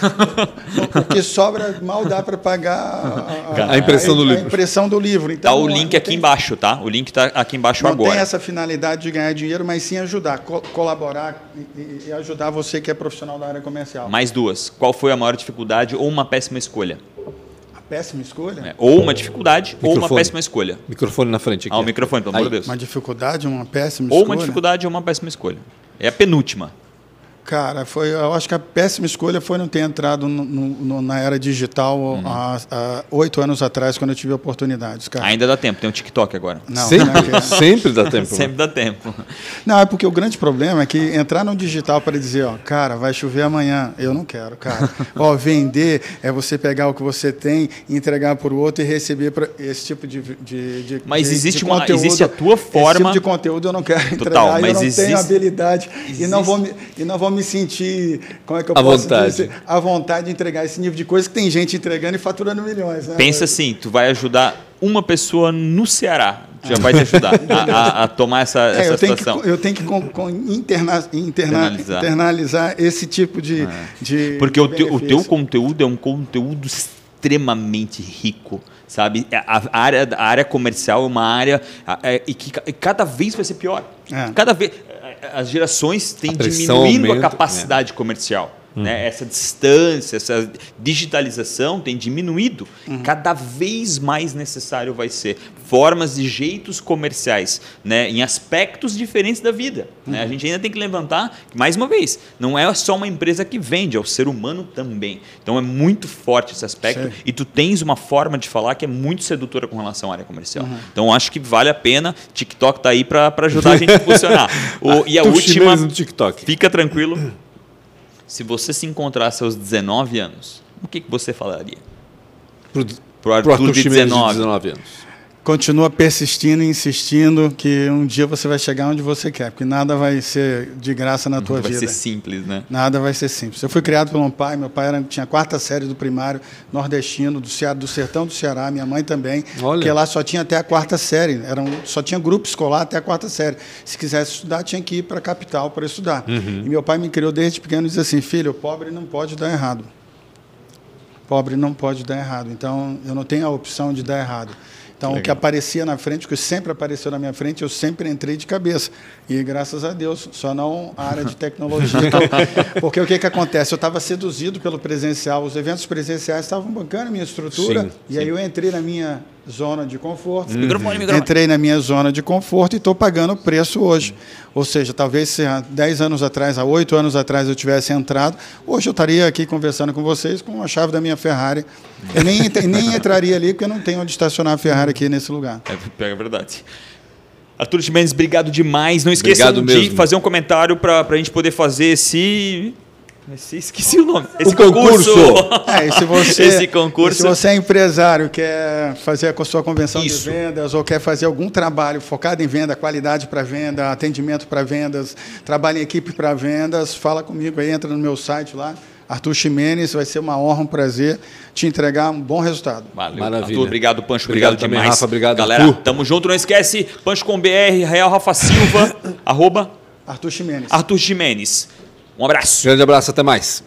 O que sobra mal dá para pagar a, a, a, impressão do livro. A impressão do livro. Então, tá o link aqui tem, embaixo, tá? O link está aqui embaixo não agora. Não tem essa finalidade de ganhar dinheiro, mas sim ajudar, co colaborar e, e, ajudar você que é profissional da área comercial. Mais duas. Qual foi a maior dificuldade ou uma péssima escolha? A péssima escolha? É, ou uma dificuldade microfone. ou uma péssima escolha. Microfone na frente aqui. Ah, o microfone, pelo amor de Deus. Uma dificuldade, uma péssima ou escolha. Ou uma dificuldade ou uma péssima escolha. É a penúltima. Cara, foi, eu acho que a péssima escolha foi não ter entrado no, no, na era digital uhum. há, há oito anos atrás, quando eu tive oportunidades. Cara. Ainda dá tempo, tem um TikTok agora. Não, sempre, não é sempre dá tempo. Né? sempre dá tempo. Não, é porque o grande problema é que entrar no digital para dizer, ó, cara, vai chover amanhã, eu não quero, cara. ó, vender é você pegar o que você tem, entregar para o outro e receber pra, esse tipo de, de, de Mas de, existe, de uma, conteúdo. existe a tua forma. Esse tipo de conteúdo eu não quero Total, entregar, mas eu não existe... tenho habilidade existe... e não vou me, e não vou me sentir, como é que eu à posso vontade. dizer, à vontade de entregar esse nível de coisa que tem gente entregando e faturando milhões. Né? Pensa assim, tu vai ajudar uma pessoa no Ceará, já vai te ajudar a, a, a tomar essa, é, essa eu tenho situação. Que, eu tenho que com, com interna, interna, internalizar. internalizar. esse tipo de, é. de Porque o teu, o teu conteúdo é um conteúdo extremamente rico sabe? É, a área, a área comercial é uma área é, e que cada vez vai ser pior. É. Cada vez as gerações têm diminuído aumenta, a capacidade é. comercial. Uhum. Né? Essa distância, essa digitalização tem diminuído. Uhum. Cada vez mais necessário vai ser formas e jeitos comerciais, né? em aspectos diferentes da vida. Uhum. Né? A gente ainda tem que levantar, mais uma vez, não é só uma empresa que vende, é o ser humano também. Então é muito forte esse aspecto Sei. e tu tens uma forma de falar que é muito sedutora com relação à área comercial. Uhum. Então acho que vale a pena. TikTok está aí para ajudar a gente a funcionar. O, e a última, fica tranquilo se você se encontrasse aos 19 anos, o que, que você falaria? Para o Arthur, Arthur de 19. de 19 anos continua persistindo e insistindo que um dia você vai chegar onde você quer, porque nada vai ser de graça na tua vai vida. Vai ser simples, né? Nada vai ser simples. Eu fui criado pelo meu pai, meu pai era, tinha quarta série do primário, nordestino, do, Ceará, do sertão do Ceará, minha mãe também, Olha. porque lá só tinha até a quarta série, era um, só tinha grupo escolar até a quarta série. Se quisesse estudar, tinha que ir para a capital para estudar. Uhum. E meu pai me criou desde pequeno e disse assim, filho, o pobre não pode dar errado. Pobre não pode dar errado. Então, eu não tenho a opção de dar errado. Então, Legal. o que aparecia na frente, o que sempre apareceu na minha frente, eu sempre entrei de cabeça. E graças a Deus, só não a área de tecnologia. eu, porque o que, que acontece? Eu estava seduzido pelo presencial, os eventos presenciais estavam bancando a minha estrutura, sim, e sim. aí eu entrei na minha zona de conforto. Uhum. Microfone, microfone. Entrei na minha zona de conforto e estou pagando o preço hoje. Ou seja, talvez se há 10 anos atrás, há 8 anos atrás eu tivesse entrado, hoje eu estaria aqui conversando com vocês com a chave da minha Ferrari. Eu nem, nem entraria ali porque eu não tenho onde estacionar a Ferrari aqui nesse lugar. É, é verdade. Arthur Jimenez, obrigado demais. Não esqueçam de mesmo. fazer um comentário para a gente poder fazer esse Esqueci o nome. Esse o concurso. concurso. É, e se você, Esse concurso. se você é empresário, quer fazer a sua convenção Isso. de vendas ou quer fazer algum trabalho focado em venda, qualidade para venda, atendimento para vendas, trabalho em equipe para vendas, fala comigo aí, entra no meu site lá. Arthur Ximenes, vai ser uma honra, um prazer te entregar um bom resultado. Valeu. Maravilha. Arthur, obrigado, Pancho, obrigado, obrigado demais. Rafa, obrigado, Galera, Arthur. tamo junto, não esquece, Pancho com BR, Real Rafa Silva, arroba... Arthur Ximenes. Arthur Ximenes. Um abraço. Grande abraço, até mais.